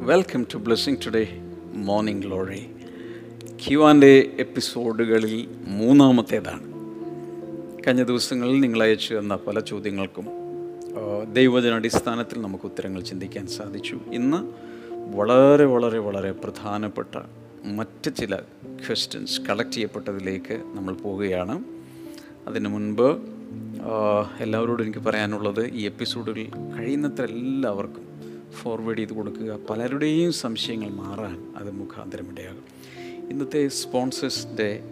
Welcome to blessing today morning glory ക്യുവാന്റെ എപ്പിസോഡുകളിൽ മൂന്നാമത്തേതാണ്. കഴിഞ്ഞ ദിവസങ്ങളിൽ നിങ്ങൾ അയച്ചു തന്ന പല ചോദ്യങ്ങൾക്കും അടിസ്ഥാനത്തിൽ നമുക്ക് ഉത്തരങ്ങൾ ചിന്തിക്കാൻ സാധിച്ചു. ഇന്ന് വളരെ വളരെ വളരെ പ്രധാനപ്പെട്ട മറ്റ് ചില ക്വസ്റ്റ്യൻസ് കളക്ട് ചെയ്യപ്പെട്ടതിലേക്ക് നമ്മൾ പോവുകയാണ്. അതിനു മുൻപ് എല്ലാവരോടും എനിക്ക് പറയാനുള്ളത് ഈ എപ്പിസോഡുകൾ കഴിയുന്നത്ര എല്ലാവർക്കും ഫോർവേഡ് ചെയ്ത് കൊടുക്കുക. പലരുടെയും സംശയങ്ങൾ മാറാൻ അത് മുഖാന്തരമിടയാകും. ഇന്നത്തെ സ്പോൺസേഴ്സിന്റെ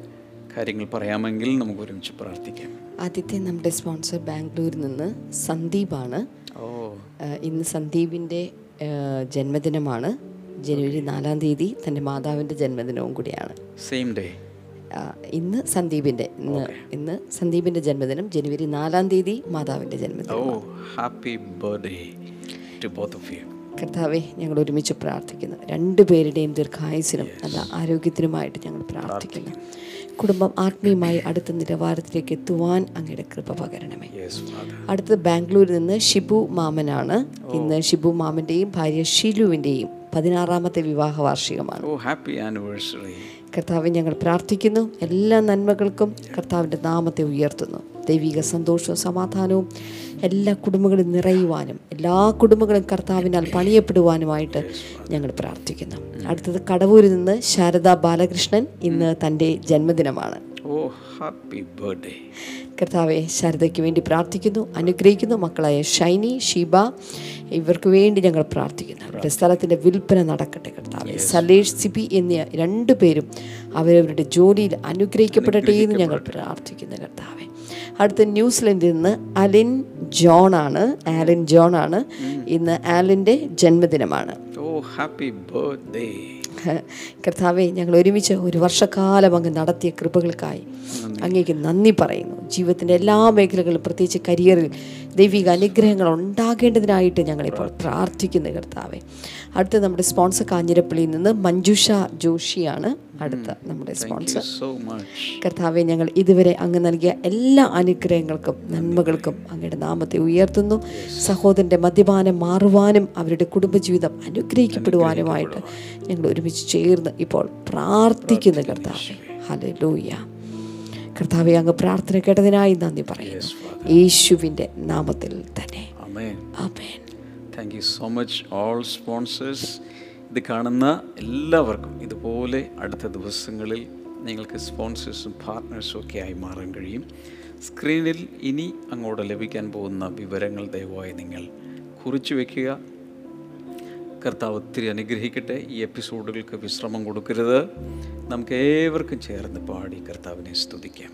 കാര്യങ്ങൾ പറയാമെങ്കിൽ നമുക്ക് ഒരുമിച്ച് പ്രാർത്ഥിക്കാം. ആദ്യത്തെ നമ്മുടെ സ്പോൺസർ ബാംഗ്ലൂരിൽ നിന്ന് സന്ദീപാണ്. ഓ. ഇന്ന് സന്ദീപിന്റെ ജന്മദിനമാണ്. ജനുവരി നാലാം തീയതി തന്റെ മാതാവിന്റെ ജന്മദിനവും കൂടിയാണ്. സെയിം ഡേ ഇന്ന് സന്ദീപിന്റെ ഇന്ന് ഇന്ന് സന്ദീപിന്റെ ജന്മദിനം ജനുവരി നാലാം തീയതി മാതാവിന്റെ ഓ ജന്മദിനം happy birthday to both of you കർത്താവെ ഞങ്ങൾ ഒരുമിച്ച് പ്രാർത്ഥിക്കുന്നു. രണ്ടുപേരുടെയും ദീർഘായുസിനും നല്ല ആരോഗ്യത്തിനുമായിട്ട് ഞങ്ങൾ പ്രാർത്ഥിക്കുന്നു. കുടുംബം ആത്മീയമായി അടുത്ത നിലവാരത്തിലേക്ക് എത്തുവാൻ അങ്ങയുടെ കൃപ പകരണമേ. അടുത്തത് ബാംഗ്ലൂരിൽ നിന്ന് ഷിബു മാമനാണ്. ഇന്ന് ഷിബു മാമന്റെയും ഭാര്യ ഷിലുവിന്റെയും പതിനാറാമത്തെ വിവാഹ വാർഷികമാണ്. ആനിവേഴ്സറി കർത്താവെ ഞങ്ങൾ പ്രാർത്ഥിക്കുന്നു. എല്ലാ നന്മകൾക്കും കർത്താവിന്റെ നാമത്തെ ഉയർത്തുന്നു. ദൈവിക സന്തോഷവും സമാധാനവും എല്ലാ കുടുംബങ്ങളും നിറയുവാനും എല്ലാ കുടുംബങ്ങളും കർത്താവിനാൽ പണിയപ്പെടുവാനുമായിട്ട് ഞങ്ങൾ പ്രാർത്ഥിക്കുന്നു. അടുത്തത് കടവൂരിൽ നിന്ന് ശാരദ ബാലകൃഷ്ണൻ ഇന്ന് തന്റെ ജന്മദിനമാണ്. ഓ ഹാപ്പി ബർത്ത്ഡേ. കർത്താവെ ശാരദയ്ക്ക് വേണ്ടി പ്രാർത്ഥിക്കുന്നു അനുഗ്രഹിക്കുന്നു മക്കളായ ഷൈനി ഷീബ ഇവർക്ക് വേണ്ടി ഞങ്ങൾ പ്രാർത്ഥിക്കുന്നു. അവരുടെ സ്ഥലത്തിന്റെ വിൽപ്പന നടക്കട്ടെ കർത്താവെ. സലേഷ് സിബി എന്നീ രണ്ടു പേരും അവരവരുടെ ജോലിയിൽ അനുഗ്രഹിക്കപ്പെടട്ടെ എന്ന് ഞങ്ങൾ പ്രാർത്ഥിക്കുന്നു കർത്താവെ. അടുത്ത ന്യൂസിലൻഡിൽ നിന്ന് അലിൻ ജോൺ ആണ് ആലിൻ ജോൺ ആണ് ഇന്ന് ആലിന്റെ ജന്മദിനമാണ്. ഓ ഹാപ്പി ബർത്ത്ഡേ. കർത്താവെ ഞങ്ങൾ ഒരുമിച്ച് ഒരു വർഷക്കാലം അങ്ങ് നടത്തിയ കൃപകൾക്കായി അങ്ങേക്ക് നന്ദി പറയുന്നു. ജീവിതത്തിന്റെ എല്ലാ മേഖലകളിലും പ്രത്യേകിച്ച് കരിയറിൽ ദൈവിക അനുഗ്രഹങ്ങൾ ഉണ്ടാകേണ്ടതിനായിട്ട് ഞങ്ങളിപ്പോൾ പ്രാർത്ഥിക്കുന്നു കർത്താവെ. അടുത്ത നമ്മുടെ സ്പോൺസർ കാഞ്ഞിരപ്പള്ളിയിൽ നിന്ന് മഞ്ജുഷ ജോഷിയാണ് അടുത്ത നമ്മുടെ സ്പോൺസർ കർത്താവെ ഞങ്ങൾ ഇതുവരെ അങ്ങ് നൽകിയ എല്ലാ അനുഗ്രഹങ്ങൾക്കും നന്മകൾക്കും അങ്ങയുടെ നാമത്തെ ഉയർത്തുന്നു. സഹോദരന്റെ മദ്യപാനം മാറുവാനും അവരുടെ കുടുംബജീവിതം അനുഗ്രഹിക്കപ്പെടുവാനുമായിട്ട് ഞങ്ങൾ ഒരുമിച്ച് ചേർന്ന് ഇപ്പോൾ പ്രാർത്ഥിക്കുന്നു കർത്താവെ. ഹല്ലേലൂയ കർത്താവെ അങ്ങ് പ്രാർത്ഥന കേട്ടതിനായി നന്ദി പറയുന്നു. യേശുവിന്റെ നാമത്തിൽ തന്നെ. Thank you so much all sponsors ഇത് കാണുന്ന എല്ലാവർക്കും ഇതുപോലെ അടുത്ത ദിവസങ്ങളിൽ നിങ്ങൾക്ക് സ്പോൺസേഴ്സും പാർട്ട്നേഴ്സും ഒക്കെ ആയി മാറാൻ കഴിയും. സ്ക്രീനിൽ ഇനി അങ്ങോട്ട് ലഭിക്കാൻ പോകുന്ന വിവരങ്ങൾ ദയവായി നിങ്ങൾ കുറിച്ചു വയ്ക്കുക കർത്താവ് ഒത്തിരി അനുഗ്രഹിക്കട്ടെ. ഈ എപ്പിസോഡുകൾക്ക് വിശ്രമം കൊടുക്കരുത്. നമുക്ക് ഏവർക്കും ചേർന്ന് പാടി കർത്താവിനെ സ്തുതിക്കാം.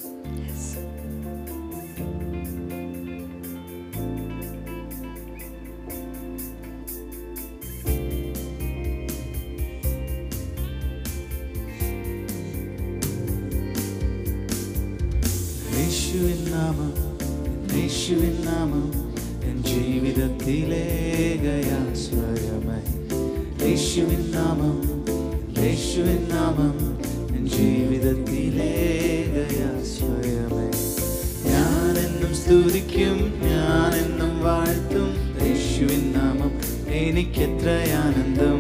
യേശുവിൻ നാമം യേശുവിൻ നാമം എൻ യേശുവിൻ നാമം യേശുവിൻ നാമം എൻ ജീവിതത്തിലേകയാശ്രയമായി ഞാനെന്നും സ്തുതിക്കും ഞാനെന്നും വാഴ്ത്തും. യേശുവിൻ നാമം എനിക്കെത്ര ആനന്ദം.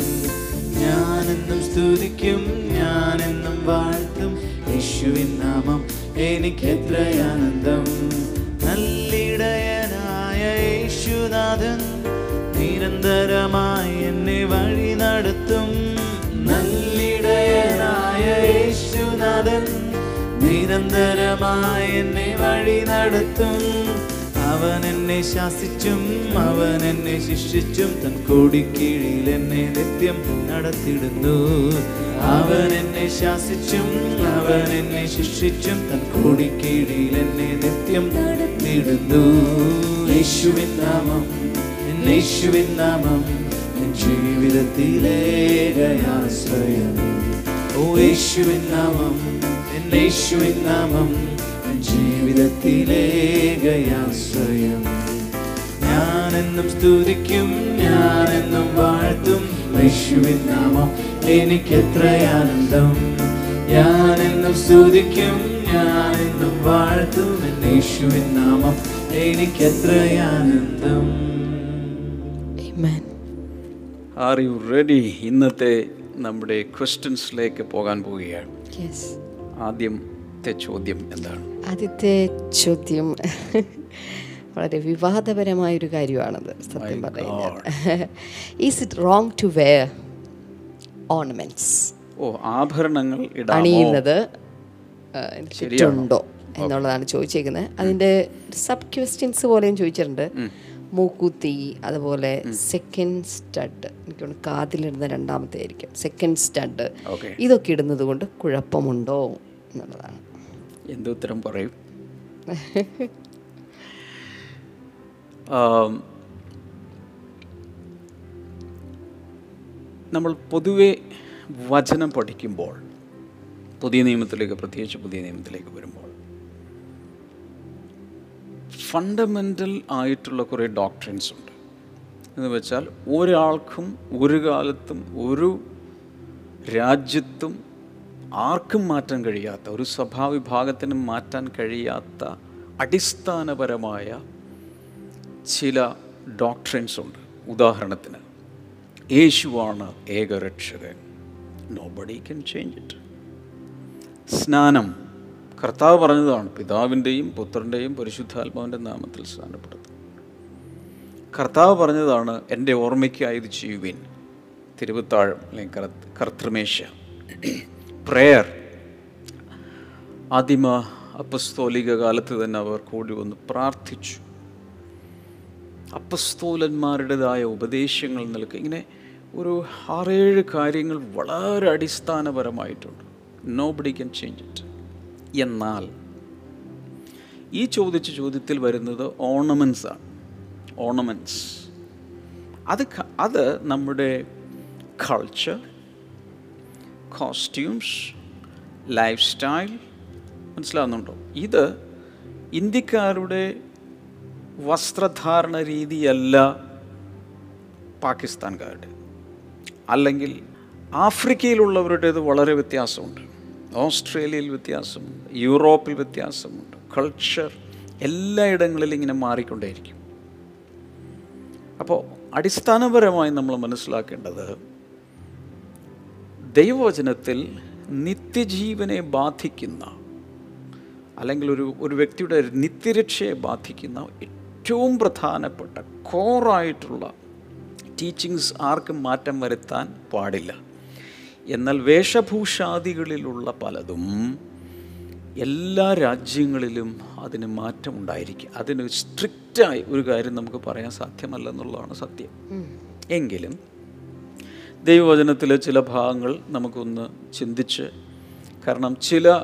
ഞാനെന്നും സ്തുതിക്കും ഞാനെന്നും വാഴ്ത്തും. യേശുവിൻ നാമം എനിക്കെത്ര ആനന്ദം. യേശുനാഥൻ നിരന്തരമായി എന്നെ വഴി നടത്തും. അവൻ എന്നെ ശാസിച്ചും അവൻ എന്നെ ശിക്ഷിച്ചും തൻ കൊടിക്കീഴിൽ എന്നെ നിത്യം നടത്തിടുന്നു. അവൻ എന്നെ ശാസിച്ചും അവൻ എന്നെ ശിക്ഷിച്ചും തൻ കൊടിക്കീഴിൽ എന്നെ നിത്യം നടത്തിടുന്നു. യേശുവിൻ നാമം യേശുവിൻ നാമം ജീവിതത്തിലേകയാശ്രയം ഓ യേശുവിൻ നാമം എൻ യേശുവിൻ നാമം ജീവിതത്തിലേകയാശ്രയം. ഞാനെന്നും സ്തുതിക്കും ഞാനെന്നും വാഴ്ത്തും യേശുവിൻ നാമം എനിക്കെത്ര ആനന്ദം. ഞാനെന്നും സ്തുതിക്കും ഞാനെന്നും വാഴ്ത്തും എൻ യേശുവിൻ നാമം എനിക്കെത്ര ആനന്ദം. ആർ യു റെഡി ഇന്നത്തെ നമ്മുടെ ക്വസ്റ്റ്യൻസിലേക്ക് പോകാൻ പോവുകയാണ്. ആദ്യത്തെ ചോദ്യം എന്താണ്? ആദ്യത്തെ ചോദ്യം വളരെ വിവാദപരമായ ഒരു കാര്യമാണത് സത്യം പറയുന്നത് is it wrong to wear ornaments ഓ ആഭരണങ്ങൾ അണിയുന്നത് ശരിയുണ്ടോ എന്നുള്ളതാണ് ചോദിച്ചേക്കുന്നത്. അതിന്റെ സബ് ക്വസ്റ്റ്യൻസ് പോലെയും ചോദിച്ചിട്ടുണ്ട്. മൂക്കുത്തി അതുപോലെ സെക്കൻഡ് സ്റ്റഡ് എനിക്ക് കാതിലിടുന്ന രണ്ടാമത്തെ ആയിരിക്കും സെക്കൻഡ് സ്റ്റഡ് ഇതൊക്കെ ഇടുന്നത് കൊണ്ട് കുഴപ്പമുണ്ടോ എന്നുള്ളതാണ്. എന്ത് ഉത്തരം പറയും? നമ്മൾ പൊതുവെ വചനം പഠിക്കുമ്പോൾ പുതിയ നിയമത്തിലേക്ക് പ്രത്യേകിച്ച് പുതിയ നിയമത്തിലേക്ക് വരുമ്പോൾ ഫണ്ടമെന്റൽ ആയിട്ടുള്ള കുറേ ഡോക്ട്രിൻസ് ഉണ്ട്. എന്ന് വെച്ചാൽ ഒരാൾക്കും ഒരു കാലത്തും ഒരു രാജ്യത്തും ആർക്കും മാറ്റാൻ കഴിയാത്ത ഒരു സഭാവിഭാഗത്തിനും മാറ്റാൻ കഴിയാത്ത അടിസ്ഥാനപരമായ ചില ഡോക്ട്രിൻസ് ഉണ്ട്. ഉദാഹരണത്തിന് യേശുവാണ് ഏകരക്ഷകൻ. Nobody can change it സ്നാനം കർത്താവ് പറഞ്ഞതാണ് പിതാവിന്റെയും പുത്രന്റെയും പരിശുദ്ധാത്മാവിന്റെ നാമത്തിൽ സ്നാനപ്പെടുത്തും കർത്താവ് പറഞ്ഞതാണ് എന്റെ ഓർമ്മയ്ക്കായി ഇത് ചെയ്യുവിൻ. തിരുവത്താഴം അല്ലെങ്കിൽ കർത്ത് കർത്തൃമേശ. പ്രേയർ ആദിമ അപ്പസ്തോലിക കാലത്ത് തന്നെ അവർ കൂടി വന്ന് പ്രാർത്ഥിച്ചു. അപ്പസ്തോലന്മാരുടേതായ ഉപദേശങ്ങൾ നൽകുക ഇങ്ങനെ ഒരു ആറേഴ് കാര്യങ്ങൾ വളരെ അടിസ്ഥാനപരമായിട്ടുണ്ട്. Nobody can change it എന്നാൽ ഈ ചോദിച്ച ചോദ്യത്തിൽ വരുന്നത് ഓർണമെന്റ്സ് ആണ്. ഓർണമെന്റ്സ് അത് അത് നമ്മുടെ കൾച്ചർ കോസ്റ്റ്യൂംസ് ലൈഫ് സ്റ്റൈൽ മനസ്സിലാവുന്നുണ്ടോ? ഇത് ഇന്ത്യക്കാരുടെ വസ്ത്രധാരണ രീതിയല്ല പാകിസ്ഥാൻകാരുടെ. അല്ലെങ്കിൽ ആഫ്രിക്കയിലുള്ളവരുടേത് വളരെ വ്യത്യാസമുണ്ട്. ഓസ്ട്രേലിയയിൽ വ്യത്യാസമുണ്ട് യൂറോപ്പിൽ വ്യത്യാസമുണ്ട് കൾച്ചർ എല്ലായിടങ്ങളിലും ഇങ്ങനെ മാറിക്കൊണ്ടേയിരിക്കും. അപ്പോൾ അടിസ്ഥാനപരമായി നമ്മൾ മനസ്സിലാക്കേണ്ടത് ദൈവവചനത്തിൽ നിത്യജീവനെ ബാധിക്കുന്ന അല്ലെങ്കിൽ ഒരു ഒരു വ്യക്തിയുടെ നിത്യരക്ഷയെ ബാധിക്കുന്ന ഏറ്റവും പ്രധാനപ്പെട്ട കോറായിട്ടുള്ള ടീച്ചിങ്സ് ആർക്കും മാറ്റം വരുത്താൻ പാടില്ല. എന്നാൽ വേഷഭൂഷാദികളിലുള്ള പലതും എല്ലാ രാജ്യങ്ങളിലും അതിന് മാറ്റമുണ്ടായിരിക്കും. അതിന് സ്ട്രിക്റ്റായി ഒരു കാര്യം നമുക്ക് പറയാൻ സാധ്യമല്ല എന്നുള്ളതാണ് സത്യം എങ്കിലും ദൈവവചനത്തിലെ ചില ഭാഗങ്ങൾ നമുക്കൊന്ന് ചിന്തിച്ച് കാരണം ചില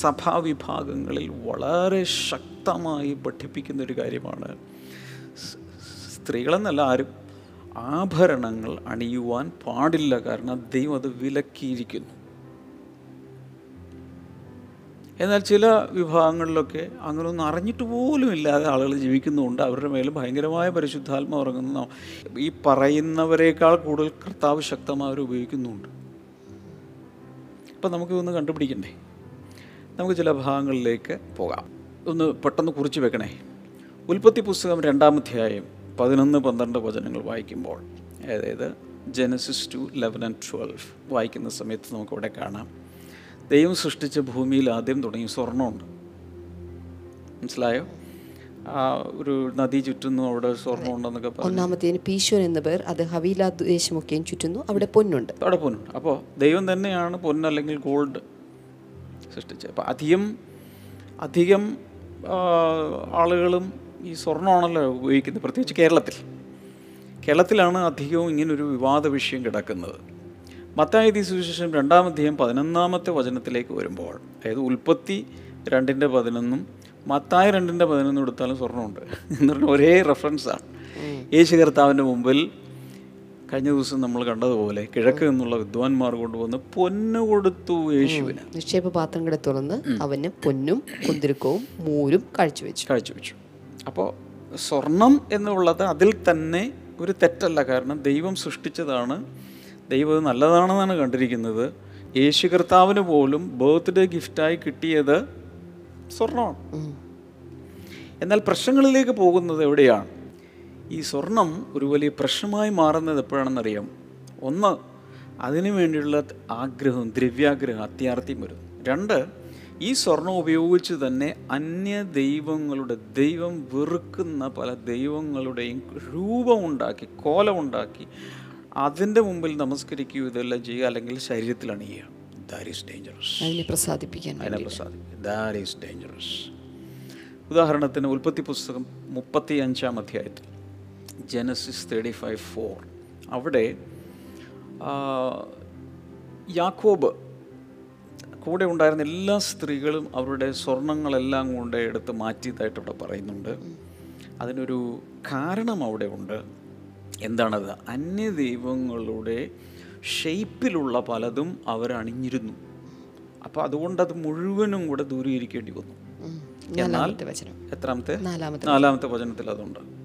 സഭാവിഭാഗങ്ങളിൽ വളരെ ശക്തമായി പഠിപ്പിക്കുന്നൊരു കാര്യമാണ് സ്ത്രീകളെന്നല്ല ആരും ആഭരണങ്ങൾ അണിയുവാൻ പാടില്ല. കാരണം ദൈവം അത് വിലക്കിയിരിക്കുന്നു. എന്നാൽ ചില വിഭാഗങ്ങളിലൊക്കെ അങ്ങനെയൊന്നും അറിഞ്ഞിട്ട് പോലും ഇല്ലാതെ ആളുകൾ ജീവിക്കുന്നുണ്ട് അവരുടെ മേലും ഭയങ്കരമായ പരിശുദ്ധാത്മ ഉറങ്ങുന്ന. ഈ പറയുന്നവരെക്കാൾ കൂടുതൽ കർത്താവ് ശക്തമായവർ ഉപയോഗിക്കുന്നുണ്ട്. അപ്പം നമുക്ക് കണ്ടുപിടിക്കണ്ടേ? നമുക്ക് ചില ഭാഗങ്ങളിലേക്ക് പോകാം. ഒന്ന് പെട്ടെന്ന് കുറിച്ച് വെക്കണേ. ഉൽപ്പത്തി പുസ്തകം രണ്ടാമധ്യായം പതിനൊന്ന് പന്ത്രണ്ട് വചനങ്ങൾ വായിക്കുമ്പോൾ അതായത് Genesis two eleven and twelve വായിക്കുന്ന സമയത്ത് നമുക്കിവിടെ കാണാം. ദൈവം സൃഷ്ടിച്ച ഭൂമിയിൽ ആദ്യം തുടങ്ങി സ്വർണമുണ്ട് മനസ്സിലായോ? ആ ഒരു നദി ചുറ്റുന്നു അവിടെ സ്വർണം ഉണ്ടെന്നൊക്കെ ഒന്നാമത്തേന് പീശോൻ എന്ന പേർ അത് ഹവീല ദേശമൊക്കെയും ചുറ്റുന്നു അവിടെ പൊന്നുണ്ട്. അവിടെ പൊന്നുണ്ട്. അപ്പോൾ ദൈവം തന്നെയാണ് പൊന്ന് അല്ലെങ്കിൽ ഗോൾഡ് സൃഷ്ടിച്ചത്. അപ്പോൾ അധികം അധികം ആളുകളും ഈ സ്വർണമാണല്ലോ ഉപയോഗിക്കുന്നത്. പ്രത്യേകിച്ച് കേരളത്തിൽ. കേരളത്തിലാണ് അധികവും ഇങ്ങനൊരു വിവാദ വിഷയം കിടക്കുന്നത്. മത്തായതി സുവിശേഷം രണ്ടാമധ്യായം പതിനൊന്നാമത്തെ വചനത്തിലേക്ക് വരുമ്പോൾ അതായത് ഉൽപ്പത്തി രണ്ടിന്റെ പതിനൊന്നും മത്തായ രണ്ടിന്റെ പതിനൊന്നും എടുത്താലും സ്വർണമുണ്ട് എന്ന് പറഞ്ഞാൽ ഒരേ റെഫറൻസാണ് യേശു കർത്താവിന്റെ മുമ്പിൽ കഴിഞ്ഞ ദിവസം നമ്മൾ കണ്ടതുപോലെ കിഴക്ക് നിന്നുള്ള വിദ്വാൻമാർ കൊണ്ടുവന്ന് പൊന്ന് കൊടുത്തു യേശുവിന്. നിക്ഷേപ പാത്രം കിടത്തുറന്ന് അവന് പൊന്നും കുന്തിരുക്കവും മൂരും കാഴ്ചവെച്ചു. കാഴ്ചവെച്ചു. അപ്പോൾ സ്വർണം എന്നുള്ളത് അതിൽ തന്നെ ഒരു തെറ്റല്ല. കാരണം ദൈവം സൃഷ്ടിച്ചതാണ്. ദൈവം നല്ലതാണെന്നാണ് കണ്ടിരിക്കുന്നത്. യേശു കർത്താവിന് പോലും ബർത്ത്ഡേ ഗിഫ്റ്റായി കിട്ടിയത് സ്വർണമാണ്. എന്നാൽ പ്രശ്നങ്ങളിലേക്ക് പോകുന്നത് എവിടെയാണ്? ഈ സ്വർണം ഒരു വലിയ പ്രശ്നമായി മാറുന്നത് എപ്പോഴാണെന്നറിയാം ഒന്ന് അതിനു വേണ്ടിയുള്ള ആഗ്രഹം ദ്രവ്യാഗ്രഹം അത്യാർത്ഥ്യം വരും രണ്ട് ഈ സ്വർണം ഉപയോഗിച്ച് തന്നെ അന്യ ദൈവങ്ങളുടെ ദൈവം വെറുക്കുന്ന പല ദൈവങ്ങളുടെയും രൂപമുണ്ടാക്കി കോലമുണ്ടാക്കി അതിന്റെ മുമ്പിൽ നമസ്കരിക്കുകയോ ഇതെല്ലാം ചെയ്യുക അല്ലെങ്കിൽ ശരീരത്തിൽ അണിയുക. ദാറ്റ് ഈസ് ഡേഞ്ചറസ് അതിനെ പ്രസാദിപ്പിക്കാൻ അതിനെ പ്രസാദിക്കും ദാറ്റ് ഈസ് ഡേഞ്ചറസ് ഉദാഹരണത്തിന് ഉൽപ്പത്തി പുസ്തകം മുപ്പത്തി അഞ്ചാം അധ്യായത്തിൽ ജനസിസ് തേർട്ടി ഫൈവ് ഫോർ അവിടെ യാക്കോബ് കൂടെ ഉണ്ടായിരുന്ന എല്ലാ സ്ത്രീകളും അവരുടെ സ്വർണങ്ങളെല്ലാം കൊണ്ട് എടുത്ത് മാറ്റിയതായിട്ട് ഇവിടെ പറയുന്നുണ്ട്. അതിനൊരു കാരണം അവിടെ ഉണ്ട്. എന്താണത്? അന്യ ദൈവങ്ങളുടെ ഷെയ്പ്പിലുള്ള പലതും അവരണിഞ്ഞിരുന്നു അണിഞ്ഞിരുന്നു. അപ്പോൾ അതുകൊണ്ട് അത് മുഴുവനും കൂടെ ദൂരീകരിക്കേണ്ടി വന്നു. എന്നാൽ എത്രാമത്തെ? നാലാമത്തെ വചനത്തിൽ അതുണ്ട്.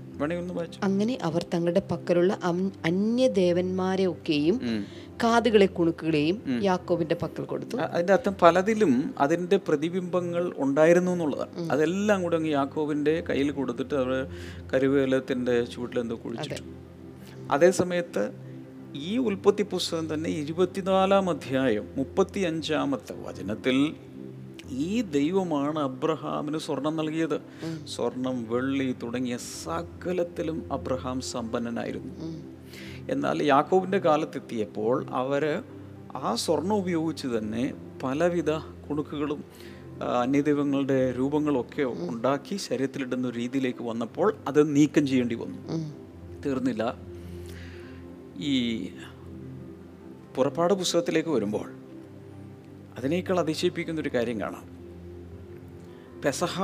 അങ്ങനെ അവർ തങ്ങളുടെ പക്കലുള്ള അന്യദേവന്മാരെ ഒക്കെയും കാതുകളെ കുണുക്കുകളെയും യാക്കോബിന്റെ പക്കൽ കൊടുത്തു. അതിന്റെ അർത്ഥം പലതിലും അതിന്റെ പ്രതിബിംബങ്ങൾ ഉണ്ടായിരുന്നു എന്നുള്ളതാണ്. അതെല്ലാം കൂടെ അങ്ങ് യാക്കോബിന്റെ കയ്യിൽ കൊടുത്തിട്ട് അവർ കരുവേലത്തിന്റെ ചുവട്ടിലെന്തോ കുഴിച്ചിട്ടു. അതേ. സമയത്ത് ഈ ഉൽപ്പത്തി പുസ്തകം തന്നെ ഇരുപത്തിനാലാം അധ്യായം മുപ്പത്തി അഞ്ചാമത്തെ വചനത്തിൽ ഈ ദൈവമാണ് അബ്രഹാമിന് സ്വർണം നൽകിയത്. സ്വർണം വെള്ളി തുടങ്ങിയ സകലത്തിലും അബ്രഹാം സമ്പന്നനായിരുന്നു. എന്നാൽ യാക്കോബിന്റെ കാലത്തെത്തിയപ്പോൾ അവർ ആ സ്വർണം ഉപയോഗിച്ച് തന്നെ പലവിധ കുണുക്കുകളും അന്യദൈവങ്ങളുടെ രൂപങ്ങളൊക്കെ ഉണ്ടാക്കി ശരീരത്തിലിടുന്ന രീതിയിലേക്ക് വന്നപ്പോൾ അത് നീക്കം ചെയ്യേണ്ടി വന്നു. തീർന്നില്ല. ഈ പുറപ്പാട് പുസ്തകത്തിലേക്ക് വരുമ്പോൾ അതിനേക്കാൾ അതിശയിപ്പിക്കുന്ന ഒരു കാര്യം കാണാം. പെസഹ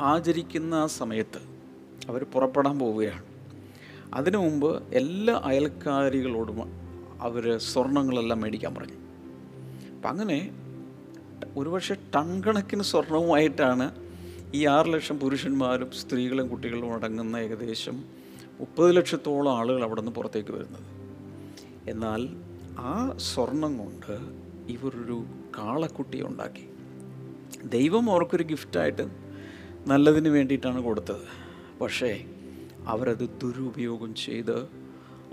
ആചരിക്കുന്ന സമയത്ത് അവർ പുറപ്പെടാൻ പോവുകയാണ്. അതിനു മുമ്പ് എല്ലാ അയൽക്കാരികളോടും അവർ സ്വർണങ്ങളെല്ലാം മേടിക്കാൻ പറഞ്ഞു. അപ്പം അങ്ങനെ ഒരുപക്ഷെ ടൺ കണക്കിന് സ്വർണവുമായിട്ടാണ് ഈ ആറ് ലക്ഷം പുരുഷന്മാരും സ്ത്രീകളും കുട്ടികളും അടങ്ങുന്ന ഏകദേശം മുപ്പത് ലക്ഷത്തോളം ആളുകൾ അവിടെ നിന്ന് പുറത്തേക്ക് വരുന്നത്. എന്നാൽ ആ സ്വർണം കൊണ്ട് ഇവരൊരു കാളക്കുട്ടിയെ ഉണ്ടാക്കി ദൈവം അവർക്കൊരു ഗിഫ്റ്റായിട്ട് നല്ലതിന് വേണ്ടിയിട്ടാണ് കൊടുത്തത്. പക്ഷേ അവരത് ദുരുപയോഗം ചെയ്ത്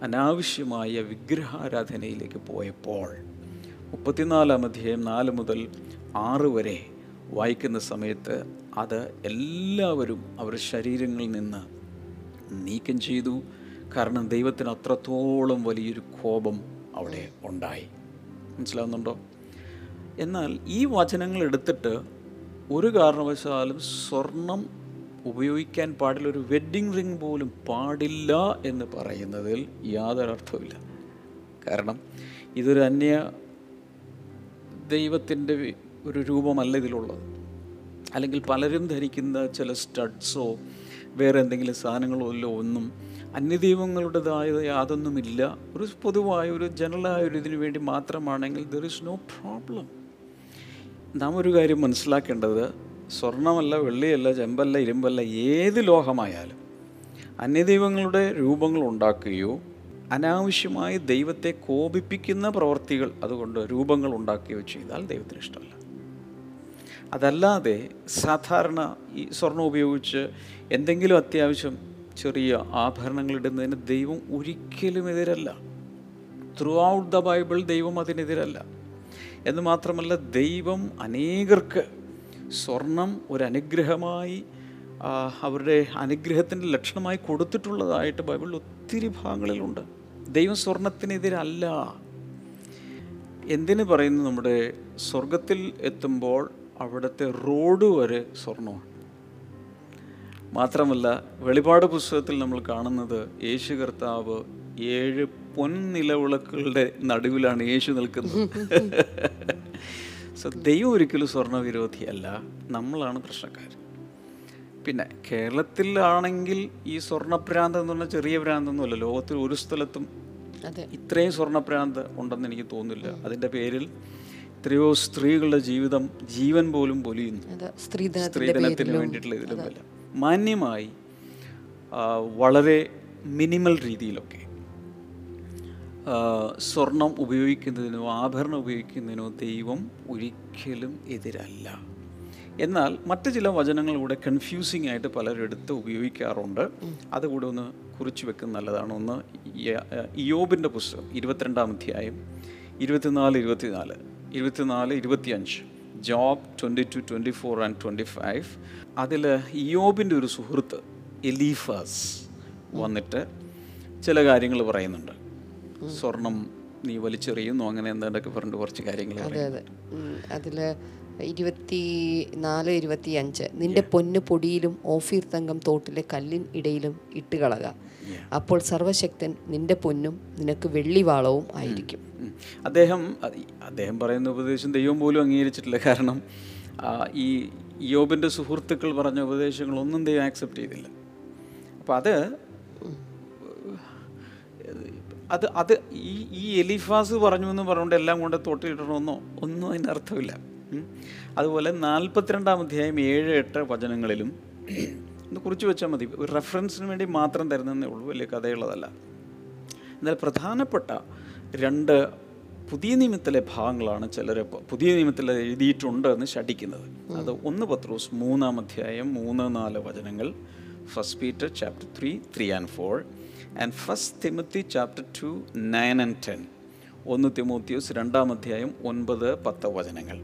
അനാവശ്യമായ വിഗ്രഹാരാധനയിലേക്ക് പോയപ്പോൾ മുപ്പത്തിനാലാം അധ്യായം നാല് മുതൽ ആറ് വരെ വായിക്കുന്ന സമയത്ത് അത് എല്ലാവരും അവരുടെ ശരീരങ്ങളിൽ നിന്ന് നീക്കം ചെയ്തു. കാരണം ദൈവത്തിന് അത്രത്തോളം വലിയൊരു കോപം അവിടെ ഉണ്ടായി. മനസ്സിലാവുന്നുണ്ടോ? എന്നാൽ ഈ വചനങ്ങൾ എടുത്തിട്ട് ഒരു കാരണവശാലും സ്വർണം ഉപയോഗിക്കാൻ പാടില്ല ഒരു വെഡ്ഡിങ് റിംഗ് പോലും പാടില്ല എന്ന് പറയുന്നതിൽ യാതൊരു അർത്ഥവുമില്ല. കാരണം ഇതൊരു അന്യ ദൈവത്തിന്റെ ഒരു രൂപമല്ല ഇതിലുള്ളത്. അല്ലെങ്കിൽ പലരും ധരിക്കുന്ന ചില സ്റ്റഡ്സോ വേറെ എന്തെങ്കിലും സാധനങ്ങളോ അല്ലോ ഒന്നും അന്യദൈവങ്ങളുടേതായ യാതൊന്നുമില്ല. ഒരു പൊതുവായ ഒരു ജനറലായ ഒരു ഇതിനു വേണ്ടി മാത്രമാണെങ്കിൽ ദർ ഇസ് നോ പ്രോബ്ലം നാം ഒരു കാര്യം മനസ്സിലാക്കേണ്ടത് സ്വർണമല്ല വെള്ളിയല്ല ചെമ്പല്ല ഇരുമ്പല്ല ഏത് ലോഹമായാലും അന്യദൈവങ്ങളുടെ രൂപങ്ങൾ ഉണ്ടാക്കുകയോ അനാവശ്യമായി ദൈവത്തെ കോപിപ്പിക്കുന്ന പ്രവർത്തികൾ അതുകൊണ്ട് രൂപങ്ങൾ ഉണ്ടാക്കുകയോ ചെയ്താൽ ദൈവത്തിന് ഇഷ്ടമല്ല. അതല്ലാതെ സാധാരണ ഈ സ്വർണം ഉപയോഗിച്ച് എന്തെങ്കിലും അത്യാവശ്യം ചെറിയ ആഭരണങ്ങൾ ഇടുന്നതിന് ദൈവം ഒരിക്കലും എതിരല്ല. ത്രൂ ഔട്ട് ദ ബൈബിൾ ദൈവം അതിനെതിരല്ല. എന്ന് മാത്രമല്ല ദൈവം അനേകർക്ക് സ്വർണം ഒരു അനുഗ്രഹമായി അവരുടെ അനുഗ്രഹത്തിന്റെ ലക്ഷണമായി കൊടുത്തിട്ടുള്ളതായിട്ട് ബൈബിളിൽ ഒത്തിരി ഭാഗങ്ങളിലുണ്ട്. ദൈവം സ്വർണത്തിനെതിരല്ല. എന്തിനു പറയുന്നു നമ്മുടെ സ്വർഗത്തിൽ എത്തുമ്പോൾ അവിടുത്തെ റോഡ് വരെ സ്വർണമാണ്. മാത്രമല്ല വെളിപാട് പുസ്തകത്തിൽ നമ്മൾ കാണുന്നത് യേശു കർത്താവ് ഏഴ് പൊൻനിലവിളക്കുകളുടെ നടുവിലാണ് യേശു നിൽക്കുന്നത്. സോ ദൈവം ഒരിക്കലും സ്വർണ വിരോധിയല്ല നമ്മളാണ് പ്രശ്നക്കാർ. പിന്നെ കേരളത്തിലാണെങ്കിൽ ഈ സ്വർണഭ്രാന്ത് എന്ന് പറഞ്ഞാൽ ചെറിയ ഭ്രാന്തൊന്നുമല്ല ലോകത്തിൽ ഒരു സ്ഥലത്തും ഇത്രയും സ്വർണഭ്രാന്ത് ഉണ്ടെന്ന് എനിക്ക് തോന്നുന്നില്ല. അതിന്റെ പേരിൽ എത്രയോ സ്ത്രീകളുടെ ജീവിതം ജീവൻ പോലും പൊലിയുന്നു. സ്ത്രീധനത്തിന് വേണ്ടിയിട്ടുള്ള ഇതിലുമല്ല മാന്യമായി വളരെ മിനിമൽ രീതിയിലൊക്കെ സ്വർണം ഉപയോഗിക്കുന്നതിനോ ആഭരണം ഉപയോഗിക്കുന്നതിനോ ദൈവം ഒരിക്കലും എതിരല്ല. എന്നാൽ മറ്റു ചില വചനങ്ങൾ കൂടെ കൺഫ്യൂസിംഗ് ആയിട്ട് പലരും എടുത്ത് ഉപയോഗിക്കാറുണ്ട്. അതുകൂടെ ഒന്ന് കുറിച്ച് വെക്കുന്ന നല്ലതാണ്. ഒന്ന് ഇയോബിന്റെ പുസ്തകം ഇരുപത്തിരണ്ടാം അധ്യായം ഇരുപത്തിനാല് ഇരുപത്തിനാല് ഇരുപത്തിനാല് ഇരുപത്തിയഞ്ച് Job twenty two twenty four and twenty five. അതിൽ ഇയോബിന്റെ ഒരു സുഹൃത്ത് എലീഫാസ് വന്നിട്ട് ചില കാര്യങ്ങൾ പറയുന്നുണ്ട്. സ്വർണം നീ വലിച്ചെറിയുന്നു അങ്ങനെ എന്തൊക്കെ പറഞ്ഞിട്ട് കുറച്ച് കാര്യങ്ങൾ അതെ അതെ. അതിൽ അതിൽ ഇരുപത്തി നാല് ഇരുപത്തി അഞ്ച്. നിന്റെ പൊന്ന് പൊടിയിലും ഓഫീർ തങ്കം തോട്ടിലെ കല്ലിൻ ഇടയിലും ഇട്ടുകളക അപ്പോൾ സർവശക്തൻ നിന്റെ പൊന്നും നിനക്ക് വെള്ളിവാളവും ആയിരിക്കും. അദ്ദേഹം അദ്ദേഹം പറയുന്ന ഉപദേശം ദൈവം പോലും അംഗീകരിച്ചിട്ടില്ല. കാരണം ഈ യോബിന്റെ സുഹൃത്തുക്കൾ പറഞ്ഞ ഉപദേശങ്ങളൊന്നും ദൈവം ആക്സെപ്റ്റ് ചെയ്തില്ല. അപ്പം അത് അത് അത് ഈ ഈ എലിഫാസ് പറഞ്ഞു എന്ന് പറഞ്ഞുകൊണ്ട് എല്ലാം കൊണ്ട് തൊട്ടിടണമെന്നോ ഒന്നും അതിന്റെ അർത്ഥമില്ല. അതുപോലെ നാൽപ്പത്തിരണ്ടാം അധ്യായം ഏഴ് എട്ട് വചനങ്ങളിലും ഒന്ന് കുറിച്ച് വെച്ചാൽ മതി. ഒരു റെഫറൻസിന് വേണ്ടി മാത്രം തരുന്നതേ ഉള്ളൂ. വലിയ കഥയുള്ളതല്ല. എന്നാൽ പ്രധാനപ്പെട്ട രണ്ട് പുതിയ നിയമത്തിലെ ഭാഗങ്ങളാണ് ചിലർ പുതിയ നിയമത്തിൽ എഴുതിയിട്ടുണ്ട് എന്ന് ശഠിക്കുന്നത്. അത് ഒന്ന് പത്രോസ് മൂന്നാം അധ്യായം മൂന്ന് നാല് വചനങ്ങൾ. First Peter chapter three three and four and first Timothy chapter two nine and ten ഒന്ന് തിമോത്തിയോസ് രണ്ടാം അധ്യായം ഒൻപത് പത്ത് വചനങ്ങൾ.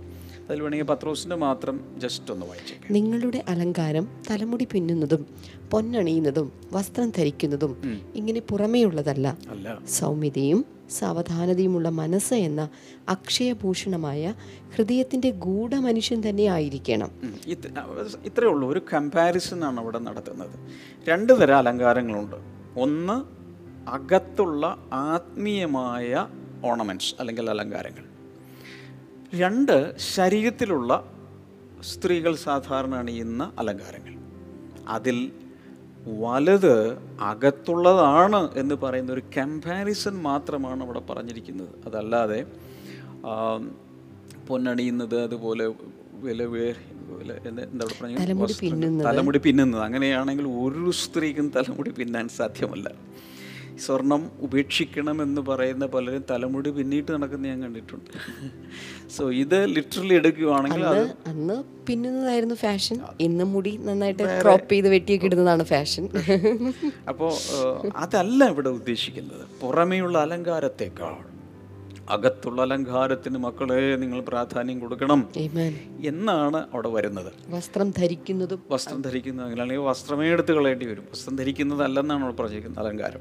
അതിൽ വേണമെങ്കിൽ പത്രോസിന്റെ മാത്രം ജസ്റ്റ് ഒന്ന് വായിച്ചു നിങ്ങളുടെ അലങ്കാരം തലമുടി പിന്നുന്നതും പൊന്നണിയുന്നതും വസ്ത്രം ധരിക്കുന്നതും ഇങ്ങനെ പുറമേയുള്ളതല്ല. അല്ല. സൗമ്യതയും സാവധാനതയുമുള്ള മനസ്സ് എന്ന അക്ഷയഭൂഷണമായ ഹൃദയത്തിന്റെ ഗൂഢമനുഷ്യൻ തന്നെ ആയിരിക്കണം. ഇത്രയേ ഉള്ളൂ. ഒരു കമ്പാരിസൺ ആണ് അവിടെ നടത്തുന്നത്. രണ്ട് തരം അലങ്കാരങ്ങളുണ്ട്. ഒന്ന് അകത്തുള്ള ആത്മീയമായ ഓർണമെന്റ്സ് അല്ലെങ്കിൽ അലങ്കാരങ്ങൾ. രണ്ട് ശരീരത്തിലുള്ള സ്ത്രീകൾ സാധാരണ അണിയുന്ന അലങ്കാരങ്ങൾ. അതിൽ വലുത് അകത്തുള്ളതാണ് എന്ന് പറയുന്ന ഒരു കമ്പാരിസൺ മാത്രമാണ് അവിടെ പറഞ്ഞിരിക്കുന്നത്. അതല്ലാതെ പൊന്നണിയുന്നത് അതുപോലെ വില തലമുടി പിന്നുന്നത്. അങ്ങനെയാണെങ്കിൽ ഒരു സ്ത്രീക്കും തലമുടി പിന്നാൻ സാധ്യമല്ല. സ്വർണം ഉപേക്ഷിക്കണമെന്ന് പറയുന്ന പലരും തലമുടി പിന്നിട്ട് നടക്കുന്ന ഞാൻ കണ്ടിട്ടുണ്ട്. സോ ഇത് ലിറ്ററലി എടുക്കുകയാണെങ്കിൽ അന്ന് പിന്നുന്നതായിരുന്നു ഫാഷൻ ഇന്ന് മുടി നന്നായിട്ട് ക്രോപ്പ് ചെയ്ത് വെട്ടിയൊക്കെ ഇടുന്നതാണ് ഫാഷൻ അപ്പോൾ അതല്ല ഇവിടെ ഉദ്ദേശിക്കുന്നത്. പുറമേയുള്ള അലങ്കാരത്തേക്കാൾ അകത്തുള്ള അലങ്കാരത്തിന് മക്കളെ നിങ്ങൾ പ്രാധാന്യം കൊടുക്കണം. എന്നാണ് അവിടെ വരുന്നത്. വസ്ത്രം ധരിക്കുന്നതും വസ്ത്രം ധരിക്കുന്നത് അല്ലെങ്കിൽ വസ്ത്രമേ എടുത്ത് കളയേണ്ടി വരും. വസ്ത്രം ധരിക്കുന്നതല്ലെന്നാണ് അവിടെ പറഞ്ഞിരിക്കുന്നത് അലങ്കാരം.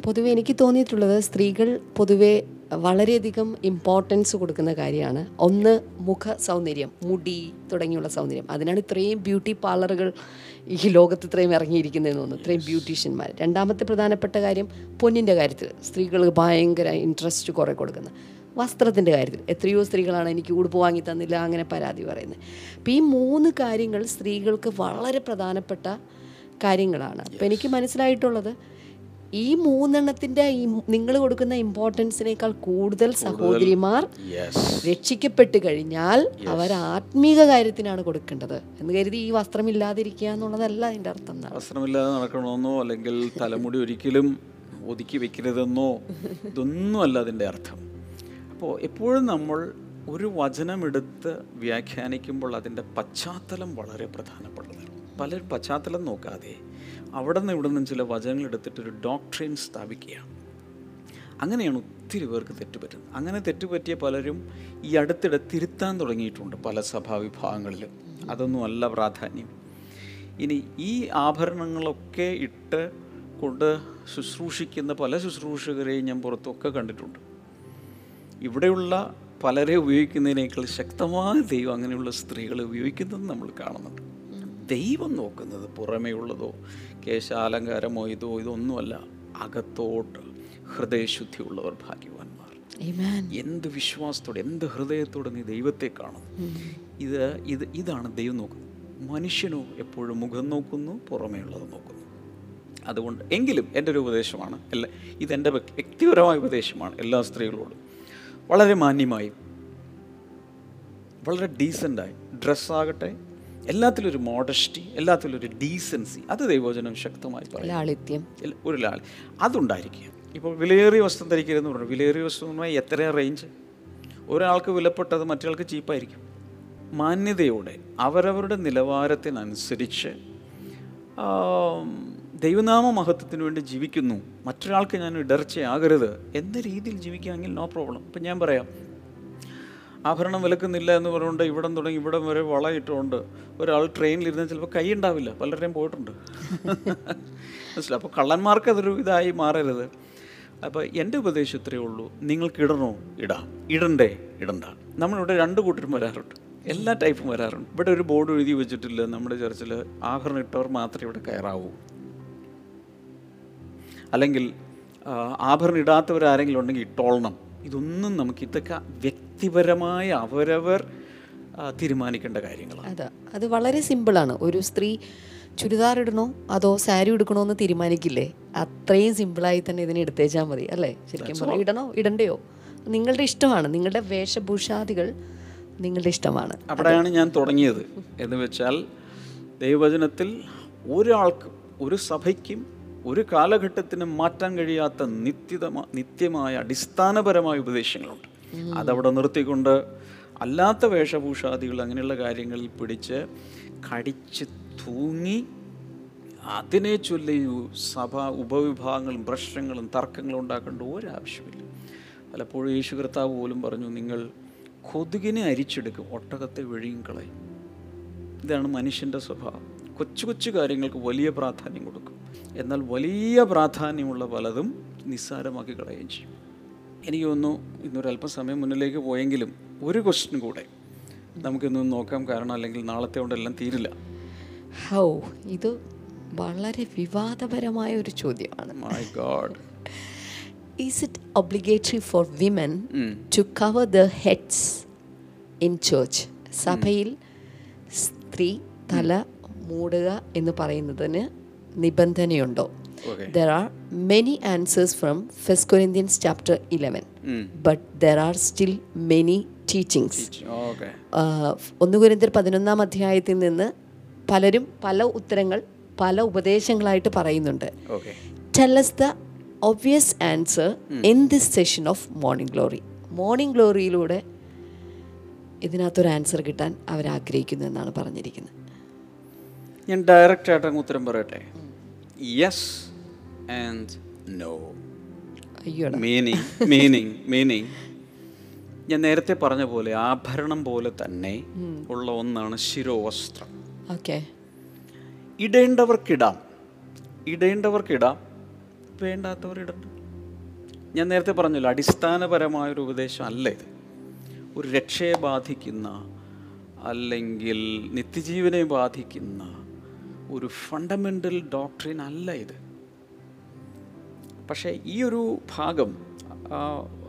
പൊതുവെ എനിക്ക് തോന്നിയിട്ടുള്ളത് സ്ത്രീകൾ പൊതുവെ വളരെയധികം ഇമ്പോർട്ടൻസ് കൊടുക്കുന്ന കാര്യമാണ്. ഒന്ന് മുഖ സൗന്ദര്യം മുടി തുടങ്ങിയുള്ള സൗന്ദര്യം. അതിനാണ് ഇത്രയും ബ്യൂട്ടി പാർലറുകൾ ഈ ലോകത്ത് ഇത്രയും ഇറങ്ങിയിരിക്കുന്നതെന്ന് തോന്നുന്നു. ഇത്രയും ബ്യൂട്ടീഷ്യന്മാർ രണ്ടാമത്തെ പ്രധാനപ്പെട്ട കാര്യം പൊന്നിന്റെ കാര്യത്തിൽ സ്ത്രീകൾ ഭയങ്കര ഇൻട്രസ്റ്റ് കുറേ കൊടുക്കുന്നത്. വസ്ത്രത്തിന്റെ കാര്യത്തിൽ. എത്രയോ സ്ത്രീകളാണ് എനിക്ക് ഉടുപ്പ് വാങ്ങി തന്നില്ല അങ്ങനെ പരാതി പറയുന്നത്. അപ്പോൾ ഈ മൂന്ന് കാര്യങ്ങൾ സ്ത്രീകൾക്ക് വളരെ പ്രധാനപ്പെട്ട കാര്യങ്ങളാണ്. അപ്പോൾ എനിക്ക് മനസ്സിലായിട്ടുള്ളത് ഈ മൂന്നെണ്ണത്തിന്റെ നിങ്ങൾ കൊടുക്കുന്ന ഇമ്പോർട്ടൻസിനേക്കാൾ കൂടുതൽ സഹോദരിമാർ രക്ഷിക്കപ്പെട്ട് കഴിഞ്ഞാൽ അവർ ആത്മീക കാര്യത്തിനാണ് കൊടുക്കേണ്ടത് എന്ന് കരുതി ഈ വസ്ത്രമില്ലാതിരിക്കുക എന്നുള്ളതല്ല അതിന്റെ അർത്ഥം വസ്ത്രമില്ലാതെ നടക്കണമെന്നോ അല്ലെങ്കിൽ തലമുടി ഒരിക്കലും ഒതുക്കി വെക്കരുതെന്നോ ഇതൊന്നും അല്ല അതിന്റെ അർത്ഥം. അപ്പോൾ എപ്പോഴും നമ്മൾ ഒരു വചനമെടുത്ത് വ്യാഖ്യാനിക്കുമ്പോൾ അതിന്റെ പശ്ചാത്തലം വളരെ പ്രധാനപ്പെട്ടതാണ്. പലരും പശ്ചാത്തലം നോക്കാതെ അവിടെ നിന്ന് ഇവിടെ നിന്നും ചില വചനങ്ങൾ എടുത്തിട്ട് ഒരു ഡോക്ട്രിൻ സ്ഥാപിക്കുകയാണ്. അങ്ങനെയാണ് ഒത്തിരി പേർക്ക് തെറ്റുപറ്റുന്നത് അങ്ങനെ തെറ്റുപറ്റിയ പലരും ഈ അടുത്തിടെ തിരുത്താൻ തുടങ്ങിയിട്ടുണ്ട് പല സഭാവിഭാഗങ്ങളിലും അതൊന്നും അല്ല പ്രാധാന്യം. ഇനി ഈ ആഭരണങ്ങളൊക്കെ ഇട്ട് കൊണ്ട് ശുശ്രൂഷിക്കുന്ന പല ശുശ്രൂഷകരെയും ഞാൻ പുറത്തൊക്കെ കണ്ടിട്ടുണ്ട്. ഇവിടെയുള്ള പലരെ ഉപയോഗിക്കുന്നതിനേക്കാൾ ശക്തമായ ദൈവം അങ്ങനെയുള്ള സ്ത്രീകളെ ഉപയോഗിക്കുന്നത് നമ്മൾ കാണുന്നുണ്ട്. ദൈവം നോക്കുന്നത് പുറമേ ഉള്ളതോ കേശാലങ്കാരമോ ഇതോ ഇതൊന്നുമല്ല. അകത്തോട്ട് ഹൃദയശുദ്ധിയുള്ളവർ ഭാഗ്യവാന്മാർ. എന്ത് വിശ്വാസത്തോടെ എന്ത് ഹൃദയത്തോടെ നീ ദൈവത്തെ കാണുന്നു. ഇത് ഇത് ഇതാണ് ദൈവം നോക്കുന്നത്. മനുഷ്യനോ എപ്പോഴും മുഖം നോക്കുന്നു പുറമേ ഉള്ളത് നോക്കുന്നു. അതുകൊണ്ട് എങ്കിലും എന്റെ ഒരു ഉപദേശമാണ് എല്ലാ ഇതെന്റെ വ്യക്തിപരമായ ഉപദേശമാണ് എല്ലാ സ്ത്രീകളോടും. വളരെ മാന്യമായി വളരെ ഡീസന്റായി ഡ്രസ്സാകട്ടെ എല്ലാത്തിലും ഒരു മോഡസ്റ്റി എല്ലാത്തിലും ഒരു ഡീസൻസി അത് ദൈവവചനം ശക്തമായി പറയും ഒരു ലാളി അതുണ്ടായിരിക്കുക ഇപ്പോൾ വിലയേറിയ വസ്ത്രം ധരിക്കരുതെന്ന് പറഞ്ഞു വിലയേറിയ വസ്ത്രം എന്ന് പറഞ്ഞാൽ എത്രയാണ് റേഞ്ച് ഒരാൾക്ക് വിലപ്പെട്ടത് മറ്റൊരാൾക്ക് ചീപ്പായിരിക്കും. മാന്യതയോടെ അവരവരുടെ നിലവാരത്തിനനുസരിച്ച് ദൈവനാമ മഹത്വത്തിന് വേണ്ടി ജീവിക്കുന്നു. മറ്റൊരാൾക്ക് ഞാൻ ഇടർച്ചയാകരുത് എന്ന രീതിയിൽ ജീവിക്കുകയാണെങ്കിൽ നോ പ്രോബ്ലം ഇപ്പം ഞാൻ പറയാം ആഭരണം വിലക്കുന്നില്ല എന്ന് പറഞ്ഞുകൊണ്ട് ഇവിടം തുടങ്ങി ഇവിടം വരെ വളയിട്ടുകൊണ്ട് ഒരാൾ ട്രെയിനിലിരുന്ന് ചിലപ്പോൾ കൈ ഉണ്ടാവില്ല. പലരുടെയും പോയിട്ടുണ്ട്. മനസ്സിലായി? അപ്പോൾ കള്ളന്മാർക്ക് അതൊരു ഇതായി മാറരുത്. അപ്പോൾ എന്റെ ഉപദേശം ഇത്രയേ ഉള്ളൂ. നിങ്ങൾക്ക് ഇടണോ? ഇടാം. ഇടണ്ടേ? ഇടണ്ട. നമ്മളിവിടെ രണ്ട് കൂട്ടരും വരാറുണ്ട്. എല്ലാ ടൈപ്പും വരാറുണ്ട്. ഇവിടെ ഒരു ബോർഡ് എഴുതി വെച്ചിട്ടില്ല. നമ്മുടെ ചർച്ചിൽ ആഭരണം ഇട്ടവർ മാത്രമേ ഇവിടെ കയറാവൂ. അല്ലെങ്കിൽ ആഭരണം ഇടാത്തവരാരെങ്കിലും ഉണ്ടെങ്കിൽ ഇട്ടോളണം. ഇതൊന്നും നമുക്ക് ഇതൊക്കെ വ്യക്തിപരമായ അവരവർ തീരുമാനിക്കേണ്ട കാര്യങ്ങളാണ്. അതെ അത് വളരെ സിമ്പിളാണ്. ഒരു സ്ത്രീ ചുരിദാർ ഇടണോ അതോ സാരി എടുക്കണോ എന്ന് തീരുമാനിക്കില്ലേ? അത്രയും സിമ്പിളായി തന്നെ ഇതിനെ എടുത്തേച്ചാൽ മതി അല്ലേ? ശരിക്കും പറഞ്ഞാൽ ഇടണോ ഇടണ്ടയോ? നിങ്ങളുടെ ഇഷ്ടമാണ്. നിങ്ങളുടെ വേഷഭൂഷാദികൾ നിങ്ങളുടെ ഇഷ്ടമാണ്. അവിടെയാണ് ഞാൻ തുടങ്ങിയത് എന്ന് വെച്ചാൽ ദൈവവചനത്തിൽ ഒരാൾക്കും ഒരു സഭയ്ക്കും ഒരു കാലഘട്ടത്തിനും മാറ്റാൻ കഴിയാത്ത നിത്യത നിത്യമായ അടിസ്ഥാനപരമായ ഉപദേശങ്ങളുണ്ട്. അതവിടെ നിർത്തിക്കൊണ്ട് അല്ലാത്ത വേഷഭൂഷാദികൾ അങ്ങനെയുള്ള കാര്യങ്ങളിൽ പിടിച്ച് കടിച്ച് തൂങ്ങി അതിനെ ചൊല്ലി സഭ ഉപവിഭാഗങ്ങളും പ്രശ്നങ്ങളും തർക്കങ്ങളും ഉണ്ടാക്കേണ്ട ഒരാവശ്യമില്ല. പലപ്പോഴും യേശു കർത്താവ് പോലും പറഞ്ഞു നിങ്ങൾ കൊതുകിനെ അരിച്ചെടുക്കും ഒട്ടകത്തെ വെഴിയും കളയും. ഇതാണ് മനുഷ്യന്റെ സ്വഭാവം. കൊച്ചു കൊച്ചു കാര്യങ്ങൾക്ക് വലിയ പ്രാധാന്യം കൊടുക്കും. എന്നാൽ വലിയ പ്രാധാന്യമുള്ള പലതും നിസ്സാരമാക്കി കളയുകയും ചെയ്യും. എനിക്ക് തോന്നുന്നു ഇന്നൊരു അല്പസമയം മുന്നിലേക്ക് പോയെങ്കിലും ഒരു ക്വസ്റ്റ്യൻ കൂടെ നമുക്കിന്ന് നോക്കാം. കാരണം അല്ലെങ്കിൽ നാളത്തെ കൊണ്ടെല്ലാം തീരില്ല. ഹൗ ഇത് വളരെ വിവാദപരമായ ഒരു ചോദ്യമാണ്. My God is it obligatory for women to cover the heads in church സഭയിൽ സ്ത്രീ തല മൂടുക എന്ന് പറയുന്നതിന് നിബന്ധനയുണ്ടോ. There are many answers from first Corinthians chapter eleven but there are still many teachings okay ഒന്ന് കുരിന്തിയർ പതിനൊന്നാം അധ്യായത്തിൽ നിന്ന് പലരും പല ഉത്തരങ്ങൾ പല ഉപദേശങ്ങളായിട്ട് പറയുന്നുണ്ട്. Tell us us the obvious answer in this session of morning glory morning ഗ്ലോറിയിലൂടെ ഇതിനകത്തൊരു ആൻസർ കിട്ടാൻ അവർ ആഗ്രഹിക്കുന്നു എന്നാണ് പറഞ്ഞിരിക്കുന്നത്. ഞാൻ ഡയറക്റ്റ് ആയിട്ട് ഉത്തരം പറയട്ടെ? Yes and no. Meaning, meaning meaning meaning ഞാൻ നേരത്തെ പറഞ്ഞ പോലെ ആഭരണം പോലെ തന്നെ ഉള്ള ഒന്നാണ് ശിരോവസ്ത്രം. ഓക്കെ. ഇടേണ്ടവർക്കിടാം. ഇടേണ്ടവർക്കിടാം. വേണ്ടാത്തവർ ഇടണ്ട ഞാൻ നേരത്തെ പറഞ്ഞല്ലോ അടിസ്ഥാനപരമായൊരു ഉപദേശം അല്ല ഇത്. ഒരു രക്ഷയെ ബാധിക്കുന്ന അല്ലെങ്കിൽ നിത്യജീവനെ ബാധിക്കുന്ന ഒരു ഫണ്ടമെന്റൽ ഡോക്ട്രിൻ അല്ല ഇത്. പക്ഷേ ഈ ഒരു ഭാഗം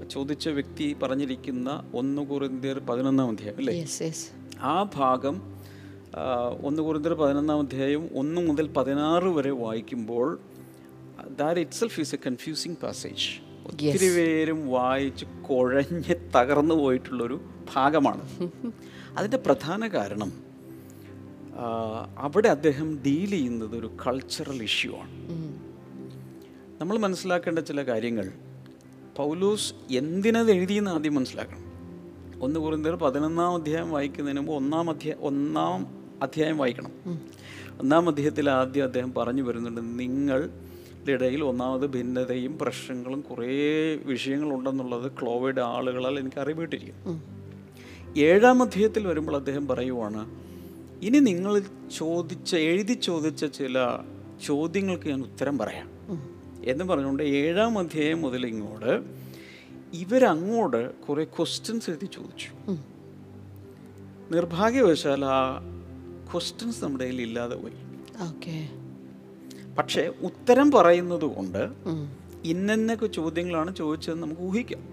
ചോദിച്ച വ്യക്തി പറഞ്ഞിരിക്കുന്ന ഒന്ന് കുറിന്തിയർ പതിനൊന്നാം അധ്യായം അല്ലേ? ആ ഭാഗം ഒന്ന് കുറിന്തിയർ പതിനൊന്നാം അധ്യായം ഒന്ന് മുതൽ പതിനാറ് വരെ വായിക്കുമ്പോൾ that itself is a confusing passage ഒത്തിരി പേരും വായിച്ച് കുഴഞ്ഞ് തകർന്നു പോയിട്ടുള്ളൊരു ഭാഗമാണ്. അതിന്റെ പ്രധാന കാരണം അവിടെ അദ്ദേഹം ഡീൽ ചെയ്യുന്നത് ഒരു കൾച്ചറൽ ഇഷ്യൂ ആണ്. നമ്മൾ മനസ്സിലാക്കേണ്ട ചില കാര്യങ്ങൾ പൗലൂസ് എന്തിനത് എഴുതിയെന്ന് ആദ്യം മനസ്സിലാക്കണം. ഒന്ന് കുറിന്തർ പതിനൊന്നാം അധ്യായം വായിക്കുന്നതിന് മുമ്പ് ഒന്നാം അധ്യായം ഒന്നാം അധ്യായം വായിക്കണം. ഒന്നാം അധ്യായത്തിൽ ആദ്യം അദ്ദേഹം പറഞ്ഞു വരുന്നുണ്ട് നിങ്ങളുടെ ഇടയിൽ ഒന്നാമത് ഭിന്നതയും പ്രശ്നങ്ങളും കുറേ വിഷയങ്ങളുണ്ടെന്നുള്ളത് ക്ലോവയുടെ ആളുകളാൽ എനിക്ക് അറിവിട്ടിരിക്കും ഏഴാം അധ്യായത്തിൽ വരുമ്പോൾ അദ്ദേഹം പറയുവാണ് ഇനി നിങ്ങൾ ചോദിച്ച എഴുതി ചോദിച്ച ചില ചോദ്യങ്ങൾക്ക് ഞാൻ ഉത്തരം പറയാം. എന്ന് പറഞ്ഞുകൊണ്ട് ഏഴാം അധ്യായം മുതൽ ഇങ്ങോട്ട് ഇവരങ്ങോട്ട് കുറേ ക്വസ്റ്റ്യൻസ് എഴുതി ചോദിച്ചു. നിർഭാഗ്യവശാൽ ആ ക്വസ്റ്റ്യൻസ് നമ്മുടെ കയ്യിൽ ഇല്ലാതെ പോയി. പക്ഷെ ഉത്തരം പറയുന്നത് കൊണ്ട് ഇന്നൊക്കെ ചോദ്യങ്ങളാണ് ചോദിച്ചതെന്ന് നമുക്ക് ഊഹിക്കാം.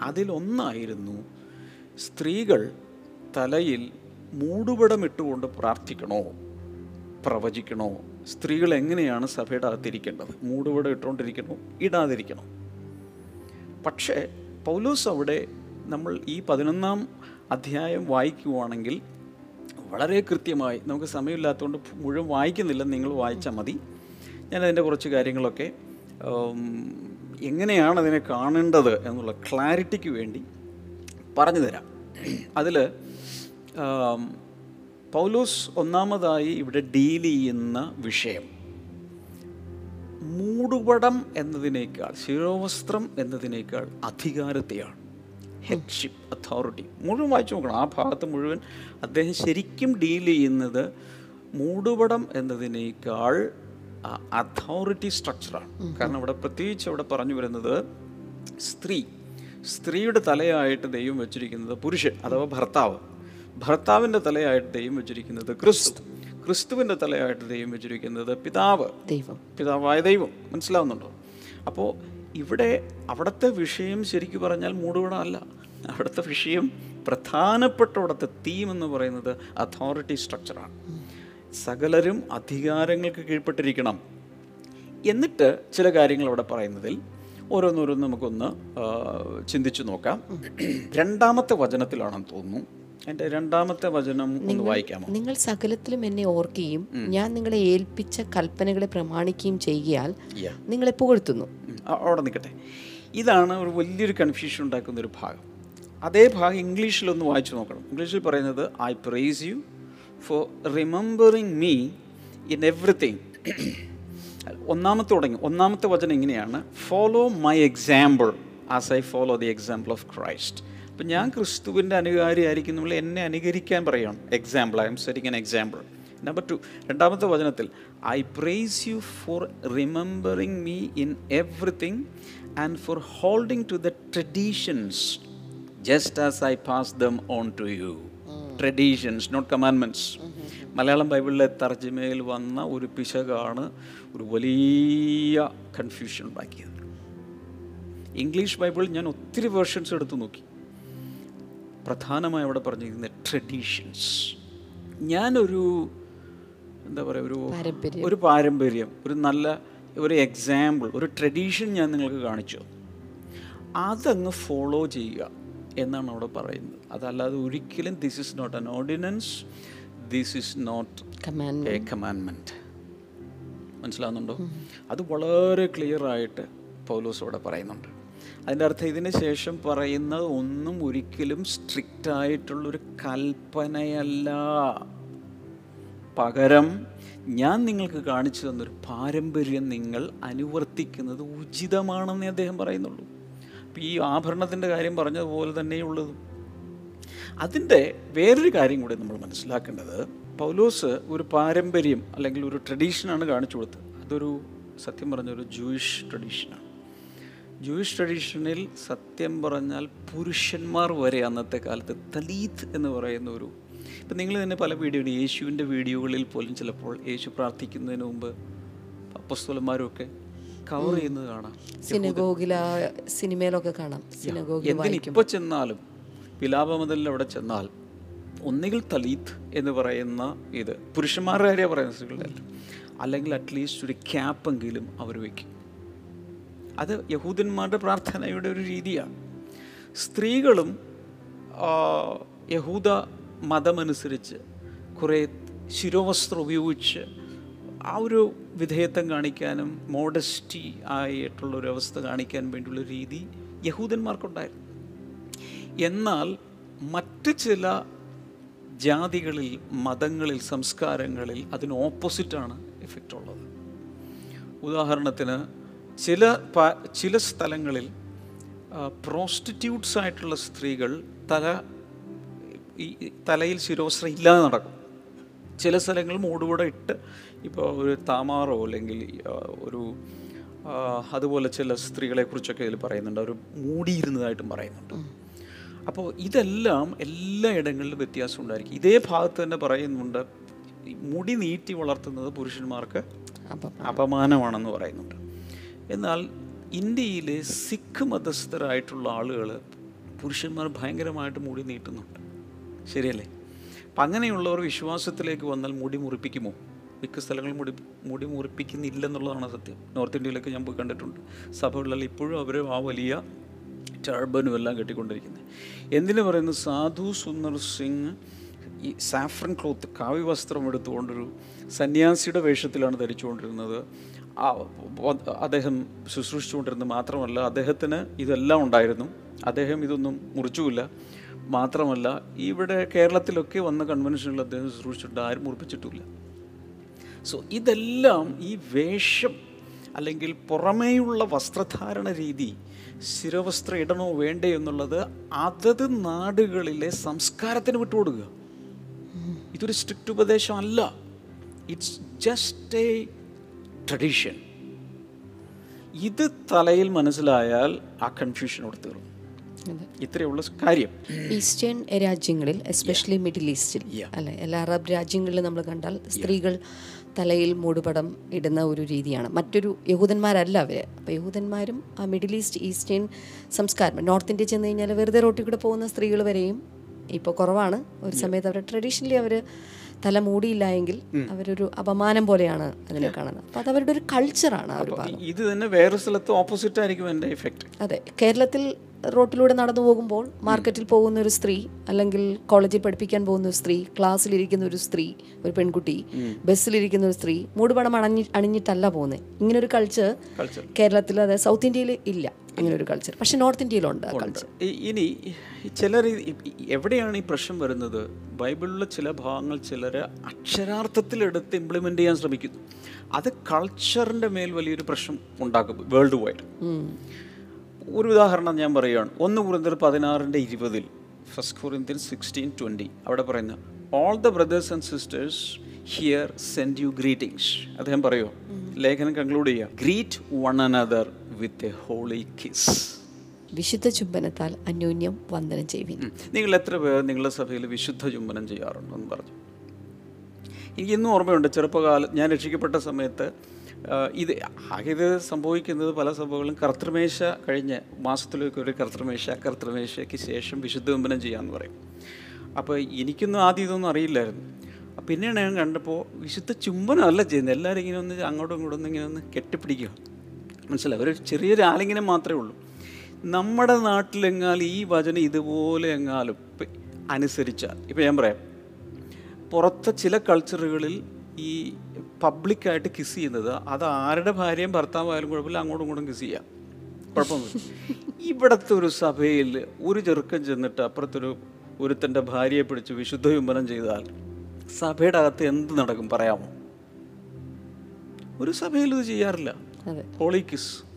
അതിലൊന്നായിരുന്നു സ്ത്രീകൾ തലയിൽ മൂടുപടം ഇട്ടുകൊണ്ട് പ്രാർത്ഥിക്കണോ? പ്രവചിക്കണോ? സ്ത്രീകൾ എങ്ങനെയാണ് സഭയുടെ അകത്തിരിക്കേണ്ടത്? മൂടുപടം ഇട്ടുകൊണ്ടിരിക്കണോ ഇടാതിരിക്കണോ? പക്ഷേ പൗലോസ് അവിടെ നമ്മൾ ഈ പതിനൊന്നാം അധ്യായം വായിക്കുവാണെങ്കിൽ വളരെ കൃത്യമായി നമുക്ക് സമയമില്ലാത്തതുകൊണ്ട് മുഴുവൻ വായിക്കുന്നില്ല നിങ്ങൾ വായിച്ചാൽ മതി. ഞാൻ അതിന്റെ കുറച്ച് കാര്യങ്ങളൊക്കെ എങ്ങനെയാണ് അതിനെ കാണേണ്ടത് എന്നുള്ള ക്ലാരിറ്റിക്ക് വേണ്ടി പറഞ്ഞു തരാം അതിൽ പൗലോസ് ഒന്നാമതായി ഇവിടെ ഡീൽ ചെയ്യുന്ന വിഷയം മൂടുപടം എന്നതിനേക്കാൾ ശിരോവസ്ത്രം എന്നതിനേക്കാൾ അധികാരത്തെയാണ്. ഹെഡ്ഷിപ്പ് അതോറിറ്റി മുഴുവൻ വായിച്ചു നോക്കണം. ആ ഭാഗത്ത് മുഴുവൻ അദ്ദേഹം ശരിക്കും ഡീൽ ചെയ്യുന്നത് മൂടുപടം എന്നതിനേക്കാൾ അതോറിറ്റി സ്ട്രക്ചറാണ് കാരണം ഇവിടെ പ്രത്യേകിച്ച് അവിടെ പറഞ്ഞു വരുന്നത് സ്ത്രീ. സ്ത്രീയുടെ തലയായിട്ട് ദൈവം വെച്ചിരിക്കുന്നത് പുരുഷൻ അഥവാ ഭർത്താവ്. ഭർത്താവിന്റെ തലയായിട്ട് ദൈവം വെച്ചിരിക്കുന്നത് ക്രിസ്തു. ക്രിസ്തുവിന്റെ തലയായിട്ട് ദൈവം വെച്ചിരിക്കുന്നത് പിതാവ്. ദൈവം. പിതാവായ ദൈവം. മനസ്സിലാവുന്നുണ്ടോ? അപ്പോൾ ഇവിടെ അവിടുത്തെ വിഷയം ശരിക്കും പറഞ്ഞാൽ മൂടുപടമല്ല. അവിടുത്തെ വിഷയം പ്രധാനപ്പെട്ട അവിടുത്തെ തീം എന്ന് പറയുന്നത് അതോറിറ്റി സ്ട്രക്ചറാണ് സകലരും അധികാരങ്ങൾക്ക് കീഴ്പ്പെട്ടിരിക്കണം. എന്നിട്ട് ചില കാര്യങ്ങൾ അവിടെ പറയുന്നതിൽ ഓരോന്നോരോന്ന് നമുക്കൊന്ന് ചിന്തിച്ചു നോക്കാം. രണ്ടാമത്തെ വചനത്തിലാണെന്ന് തോന്നുന്നു. എന്റെ രണ്ടാമത്തെ വചനം ഒന്ന് വായിക്കാമോ? നിങ്ങൾ സകലത്തിലും എന്നെ ഓർക്കുകയും ഞാൻ നിങ്ങളെ ഏൽപ്പിച്ച കൽപ്പനകളെ പ്രമാണിക്കുകയും ചെയ്യാൽ. നിങ്ങളെ പുകഴ്ത്തുന്നു. അവിടെ നിൽക്കട്ടെ. ഇതാണ് ഒരു വലിയൊരു കൺഫ്യൂഷൻ ഉണ്ടാക്കുന്ന ഒരു ഭാഗം. അതേ ഭാഗം ഇംഗ്ലീഷിൽ ഒന്ന് വായിച്ചു നോക്കണം. ഇംഗ്ലീഷിൽ പറയുന്നത് I praise you for remembering me in everything ഒന്നാമത്തെ തുടങ്ങി. ഒന്നാമത്തെ വചനം ഇങ്ങനെയാണ് follow my example as I follow the example of Christ അപ്പം ഞാൻ ക്രിസ്തുവിന്റെ അനുകാരിയായിരിക്കും നമ്മൾ എന്നെ അനുകരിക്കാൻ പറയണം. Example I am setting an example number two രണ്ടാമത്തെ വചനത്തിൽ I praise you for remembering me in everything and for holding to the traditions just as I pass them on to you traditions not commandments Malayalam ബൈബിളിലെ തർജമയിൽ വന്ന ഒരു പിശകാണ് ഒരു വലിയ confusion ഉണ്ടാക്കിയത്. ഇംഗ്ലീഷ് ബൈബിൾ ഞാൻ ഒത്തിരി വേർഷൻസ് എടുത്തു നോക്കി. പ്രധാനമായി അവിടെ പറഞ്ഞിരിക്കുന്ന ട്രഡീഷൻസ് ഞാനൊരു എന്താ പറയുക ഒരു ഒരു പാരമ്പര്യം ഒരു നല്ല ഒരു എക്സാമ്പിൾ ഒരു ട്രഡീഷൻ ഞാൻ നിങ്ങൾക്ക് കാണിച്ചു. അതങ്ങ് ഫോളോ ചെയ്യുക എന്നാണ് അവിടെ പറയുന്നത്. അതല്ലാതെ ഒരിക്കലും this is not an ordinance this is not a കമാൻമെന്റ് മനസ്സിലാവുന്നുണ്ടോ? അത് വളരെ ക്ലിയർ ആയിട്ട് പൗലോസ് അവിടെ പറയുന്നുണ്ട്. അതിന്റെ അർത്ഥം ഇതിന് ശേഷം പറയുന്ന ഒന്നും ഒരിക്കലും സ്ട്രിക്റ്റ് ആയിട്ടുള്ളൊരു കൽപ്പനയല്ല. പകരം ഞാൻ നിങ്ങൾക്ക് കാണിച്ചു തന്നൊരു പാരമ്പര്യം നിങ്ങൾ അനുവർത്തിക്കുന്നത് ഉചിതമാണെന്നേ അദ്ദേഹം പറയുന്നുള്ളൂ. അപ്പോൾ ഈ ആഭരണത്തിന്റെ കാര്യം പറഞ്ഞതുപോലെ തന്നെയുള്ളതും. അതിന്റെ വേറൊരു കാര്യം കൂടി നമ്മൾ മനസ്സിലാക്കേണ്ടത് പൗലോസ് ഒരു പാരമ്പര്യം അല്ലെങ്കിൽ ഒരു ട്രഡീഷനാണ് കാണിച്ചു കൊടുത്തത്. അതൊരു സത്യം പറഞ്ഞൊരു ജൂയിഷ് ട്രഡീഷനാണ് ജൂയിഷ് ട്രഡീഷനിൽ സത്യം പറഞ്ഞാൽ പുരുഷന്മാർ വരെ അന്നത്തെ കാലത്ത് തലീത്ത് എന്ന് പറയുന്ന ഒരു ഇപ്പം നിങ്ങൾ തന്നെ പല വീഡിയോ യേശുവിന്റെ വീഡിയോകളിൽ പോലും ചിലപ്പോൾ യേശു പ്രാർത്ഥിക്കുന്നതിന് മുമ്പ് അപ്പസ്തോലന്മാരൊക്കെ കവർ ചെയ്യുന്നത് കാണാം. സിനഗോഗില സിനിമയിലൊക്കെ കാണാം. എന്തിന് ഇപ്പോൾ ചെന്നാലും വിലാപമുതലിൽ അവിടെ ചെന്നാൽ ഒന്നുകിൽ തലീത്ത് എന്ന് പറയുന്ന ഇത് പുരുഷന്മാരുടെ കാര്യമാണ് സ്ത്രീകളുടെ അല്ല അല്ലെങ്കിൽ അറ്റ്ലീസ്റ്റ് ഒരു ക്യാപ്പെങ്കിലും അവർ വയ്ക്കും. അത് യഹൂദന്മാരുടെ പ്രാർത്ഥനയുടെ ഒരു രീതിയാണ്. സ്ത്രീകളും യഹൂദ മതമനുസരിച്ച് കുറേ ശിരോവസ്ത്രം ഉപയോഗിച്ച് ആ ഒരു വിധേയത്വം കാണിക്കാനും മോഡസ്റ്റി ആയിട്ടുള്ള ഒരു അവസ്ഥ കാണിക്കാൻ വേണ്ടിയുള്ള രീതി യഹൂദന്മാർക്കുണ്ടായിരുന്നു. എന്നാൽ മറ്റ് ചില ജാതികളിൽ മതങ്ങളിൽ സംസ്കാരങ്ങളിൽ അതിന് ഓപ്പോസിറ്റാണ് എഫക്റ്റ് ഉള്ളത്. ഉദാഹരണത്തിന് ചില പ- ചില സ്ഥലങ്ങളിൽ പ്രോസ്റ്റിറ്റ്യൂട്ട്സ് ആയിട്ടുള്ള സ്ത്രീകൾ തല ഈ തലയിൽ ശിരോശ്ര ഇല്ലാതെ നടക്കും. ചില സ്ഥലങ്ങൾ മൂടുകൂടെ ഇട്ട് ഇപ്പോൾ ഒരു താമാറോ അല്ലെങ്കിൽ ഒരു അതുപോലെ ചില സ്ത്രീകളെ കുറിച്ചൊക്കെ ഇതിൽ പറയുന്നുണ്ട്. അവർ മൂടിയിരുന്നതായിട്ടും പറയുന്നുണ്ട്. അപ്പോൾ ഇതെല്ലാം എല്ലാ ഇടങ്ങളിലും വ്യത്യാസം ഉണ്ടായിരിക്കും. ഇതേ ഭാഗത്ത് തന്നെ പറയുന്നുണ്ട് മുടി നീട്ടി വളർത്തുന്നത് പുരുഷന്മാർക്ക് അപമാനമാണെന്ന് പറയുന്നുണ്ട്. എന്നാൽ ഇന്ത്യയിലെ സിഖ് മതസ്ഥരായിട്ടുള്ള ആളുകൾ പുരുഷന്മാർ ഭയങ്കരമായിട്ട് മുടി നീട്ടുന്നുണ്ട്. ശരിയല്ലേ? അപ്പം അങ്ങനെയുള്ളവർ വിശ്വാസത്തിലേക്ക് വന്നാൽ മുടി മുറിപ്പിക്കുമോ? മിക്ക സ്ഥലങ്ങളിൽ മുടി മുടി മുറിപ്പിക്കുന്നില്ലെന്നുള്ളതാണ് സത്യം. നോർത്ത് ഇന്ത്യയിലൊക്കെ ഞാൻ പോയി കണ്ടിട്ടുണ്ട്. സഭകളിൽ ഇപ്പോഴും അവർ ആ വലിയ ടർബനും എല്ലാം കെട്ടിക്കൊണ്ടിരിക്കുന്നത് എന്തിനു പറയുന്നു സാധു സുന്ദർ സിംഗ് ഈ സാഫ്രൻ ക്ലോത്ത് കാവ്യ വസ്ത്രം എടുത്തുകൊണ്ടൊരു സന്യാസിയുടെ വേഷത്തിലാണ് ധരിച്ചുകൊണ്ടിരുന്നത്. അദ്ദേഹം ശുശ്രൂഷിച്ചുകൊണ്ടിരുന്നു മാത്രമല്ല അദ്ദേഹത്തിന് ഇതെല്ലാം ഉണ്ടായിരുന്നു. അദ്ദേഹം ഇതൊന്നും മുറിച്ചുമില്ല. മാത്രമല്ല ഇവിടെ കേരളത്തിലൊക്കെ വന്ന കൺവെൻഷനിൽ അദ്ദേഹം ശുശ്രൂഷിച്ചിട്ട് ആരും മുറിപ്പിച്ചിട്ടുമില്ല സോ ഇതെല്ലാം ഈ വേഷം അല്ലെങ്കിൽ പുറമേയുള്ള വസ്ത്രധാരണ രീതി ശിരവസ്ത്രം ഇടണോ വേണ്ടേ എന്നുള്ളത് അതത് നാടുകളിലെ സംസ്കാരത്തിന് വിട്ടുകൊടുക്കുക. ഇതൊരു സ്ട്രിക്റ്റ് ഉപദേശം അല്ല ഇറ്റ്സ് ജസ്റ്റ് എ ട്രഡീഷൻ ഇത് തലയിൽ മനസ്സിലായാൽ ആ കൺഫ്യൂഷൻ അവിടെ തീർന്നു. ഇത്രയുള്ള കാര്യം. ഈസ്റ്റേൺ രാജ്യങ്ങളിൽ എസ്പെഷ്യലി മിഡിൽ ഈസ്റ്റിൽ അല്ലെ? എല്ലാ അറബ് രാജ്യങ്ങളിലും നമ്മൾ കണ്ടാൽ സ്ത്രീകൾ തലയിൽ മൂടുപടം ഇടുന്ന ഒരു രീതിയാണ്. മറ്റൊരു യഹൂദന്മാരല്ല അവർ അപ്പോൾ യഹൂദന്മാരും ആ മിഡിൽ ഈസ്റ്റ് ഈസ്റ്റേൺ സംസ്കാരം നോർത്ത് ഇന്ത്യ ചെന്ന് കഴിഞ്ഞാൽ വെറുതെ റോട്ടിൽ കൂടെ പോകുന്ന സ്ത്രീകൾ വരെയും ഇപ്പോൾ കുറവാണ്. ഒരു സമയത്ത് അവർ ട്രഡീഷണലി അവർ തല മൂടിയില്ല എങ്കിൽ അവരൊരു അപമാനം പോലെയാണ് അതിനെ കാണുന്നത്. അപ്പോൾ അത് അവരുടെ ഒരു കൾച്ചറാണ് അവർ ഇത് തന്നെ വേറെ സ്ഥലത്ത് ഓപ്പോസിറ്റ് ആയിരിക്കും എന്റെ ഇഫക്റ്റ് അതെ കേരളത്തിൽ റോട്ടിലൂടെ നടന്നു പോകുമ്പോൾ മാർക്കറ്റിൽ പോകുന്ന ഒരു സ്ത്രീ അല്ലെങ്കിൽ കോളേജിൽ പഠിപ്പിക്കാൻ പോകുന്ന ഒരു സ്ത്രീ ക്ലാസ്സിലിരിക്കുന്ന ഒരു സ്ത്രീ ഒരു പെൺകുട്ടി ബസ്സിലിരിക്കുന്ന ഒരു സ്ത്രീ മൂടുപടം അണഞ്ഞി അണിഞ്ഞിട്ടല്ല പോകുന്നത് ഇങ്ങനൊരു കൾച്ചർ കേരളത്തിൽ അതായത് സൗത്ത് ഇന്ത്യയിൽ ഇല്ല. ഇങ്ങനെ ഒരു കൾച്ചർ പക്ഷെ നോർത്ത് ഇന്ത്യയിലുണ്ട് ആ കൾച്ചർ ഇനി ചിലർ എവിടെയാണ് ഈ പ്രശ്നം വരുന്നത്? ബൈബിളിലെ ചില ഭാഗങ്ങൾ ചിലർ അക്ഷരാർത്ഥത്തിലെടുത്ത് ഇംപ്ലിമെന്റ് ചെയ്യാൻ ശ്രമിക്കുന്നു. അത് കൾച്ചറിന്റെ മേൽ വലിയൊരു പ്രശ്നം ഉണ്ടാക്കും വേൾഡ് വൈഡ് ഒരു ഉദാഹരണം ഞാൻ പറയുകയാണ്. ഒന്ന് കുറിന്തർ പതിനാറിന്റെ ഇരുപതിൽ ഫസ്റ്റ് കുറിന്തർ സിക്സ്റ്റീൻ ട്വന്റി അവിടെ പറയുന്ന all the brothers and sisters here send you greetings അദ്ദേഹം പറയുമോ ലേഖനം കൺക്ലൂഡ് ചെയ്യുക. Greet one another with a holy kiss വിശുദ്ധ ചുംബനത്താൽ അന്യോന്യം വന്ദനം ചെയ്യുവിൻ. നിങ്ങൾ എത്ര പേർ നിങ്ങളുടെ സഭയിൽ വിശുദ്ധ ചുംബനം ചെയ്യാറുണ്ടെന്ന് പറഞ്ഞു. എനിക്ക് ഇന്നും ഓർമ്മയുണ്ട് ചെറുപ്പകാലം ഞാൻ രക്ഷിക്കപ്പെട്ട സമയത്ത് ഇത് ആകെ ഇത് സംഭവിക്കുന്നത് പല സഭകളും കർത്തൃമേശ കഴിഞ്ഞ് മാസത്തിലേക്ക് ഒരു കർത്തൃമേശ കർത്തൃമേശയ്ക്ക് ശേഷം വിശുദ്ധ ചുംബനം ചെയ്യാമെന്ന് പറയും. അപ്പോൾ എനിക്കൊന്നും ആദ്യം ഇതൊന്നും അറിയില്ലായിരുന്നു. പിന്നെയാണ് ഞാൻ കണ്ടപ്പോൾ വിശുദ്ധ ചുംബനമല്ല ചെയ്യുന്നത്. എല്ലാവരും ഇങ്ങനെ ഒന്ന് അങ്ങോട്ടും ഇങ്ങോട്ടും ഒന്ന് ഇങ്ങനെ ഒന്ന് കെട്ടിപ്പിടിക്കുക. മനസ്സിലായി? ഒരു ചെറിയൊരു ആലിംഗനം മാത്രമേ ഉള്ളൂ. നമ്മുടെ നാട്ടിലെങ്ങാൽ ഈ വചനം ഇതുപോലെ എങ്ങാലും അനുസരിച്ചാൽ. ഇപ്പം ഞാൻ പറയാം. പുറത്തെ ചില കൾച്ചറുകളിൽ ഈ പബ്ലിക്കായിട്ട് കിസ് ചെയ്യുന്നത് അത് ആരുടെ ഭാര്യയും ഭർത്താവായാലും കുഴപ്പമില്ല അങ്ങോട്ടും ഇങ്ങോട്ടും കിസ് ചെയ്യാം. കുഴപ്പമൊന്നുമില്ല. ഇവിടുത്തെ ഒരു സഭയിൽ ഒരു ചെറുക്കൻ ചെന്നിട്ട് അപ്പുറത്തൊരു ഒരുത്തന്റെ ഭാര്യയെ പിടിച്ച് വിശുദ്ധ വിമനം ചെയ്താൽ സഭയുടെ അകത്ത് എന്ത് നടക്കും പറയാമോ? ഒരു സഭയിൽ ഇത് ചെയ്യാറില്ല. ഹോളി കിസ്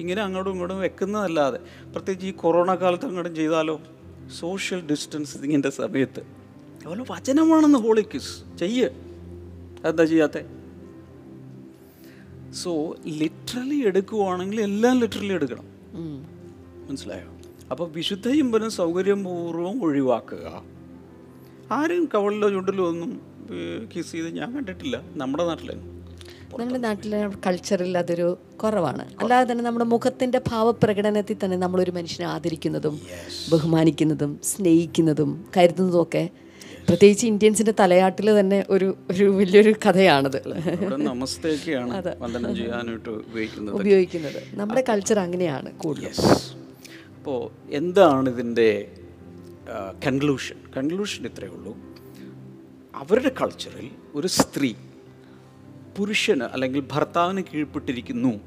ഇങ്ങനെ അങ്ങോട്ടും ഇങ്ങോട്ടും വെക്കുന്നതല്ലാതെ പ്രത്യേകിച്ച് ഈ കൊറോണ കാലത്ത് അങ്ങോട്ടും ചെയ്താലോ? സോഷ്യൽ ഡിസ്റ്റൻസിങ്ങിന്റെ സമയത്ത്. അതുപോലെ വചനമാണെന്ന് ഹോളി കിസ് ചെയ്യ്. അതെന്താ ചെയ്യാത്തെ? സോ ലിറ്ററലി എടുക്കുവാണെങ്കിൽ എല്ലാം ലിറ്ററലി എടുക്കണം. മനസ്സിലായോ? അപ്പോൾ വിശുദ്ധ ഇമ്പനം സൗകര്യപൂർവം ഒഴിവാക്കുക. ആരും കവളിലോ ചുണ്ടിലോ ഒന്നും കിസ് ചെയ്ത് ഞാൻ കണ്ടിട്ടില്ല. നമ്മുടെ നാട്ടിലും നമ്മുടെ നാട്ടിലെ കൾച്ചറിൽ അതൊരു കുറവാണ്. അല്ലാതെ തന്നെ നമ്മുടെ മുഖത്തിന്റെ ഭാവപ്രകടനത്തിൽ തന്നെ നമ്മളൊരു മനുഷ്യനെ ആദരിക്കുന്നതും ബഹുമാനിക്കുന്നതും സ്നേഹിക്കുന്നതും കരുതുന്നതും ഒക്കെ പ്രത്യേകിച്ച് ഇന്ത്യൻസിന്റെ തലയാട്ടിൽ തന്നെ ഒരു ഒരു വലിയൊരു കഥയാണത്. ഉപയോഗിക്കുന്നത്. നമ്മുടെ കൾച്ചർ അങ്ങനെയാണ് കൂടുതൽ അപ്പോൾ എന്താണ് ഇതിന്റെ കൺക്ലൂഷൻ കൺക്ലൂഷൻ ഇത്രയേ ഉള്ളൂ. അവരുടെ കൾച്ചറിൽ ഒരു സ്ത്രീ പുരുഷന് അല്ലെങ്കിൽ ഭർത്താവിന് കീഴ്പ്പെട്ടിരിക്കുന്നു.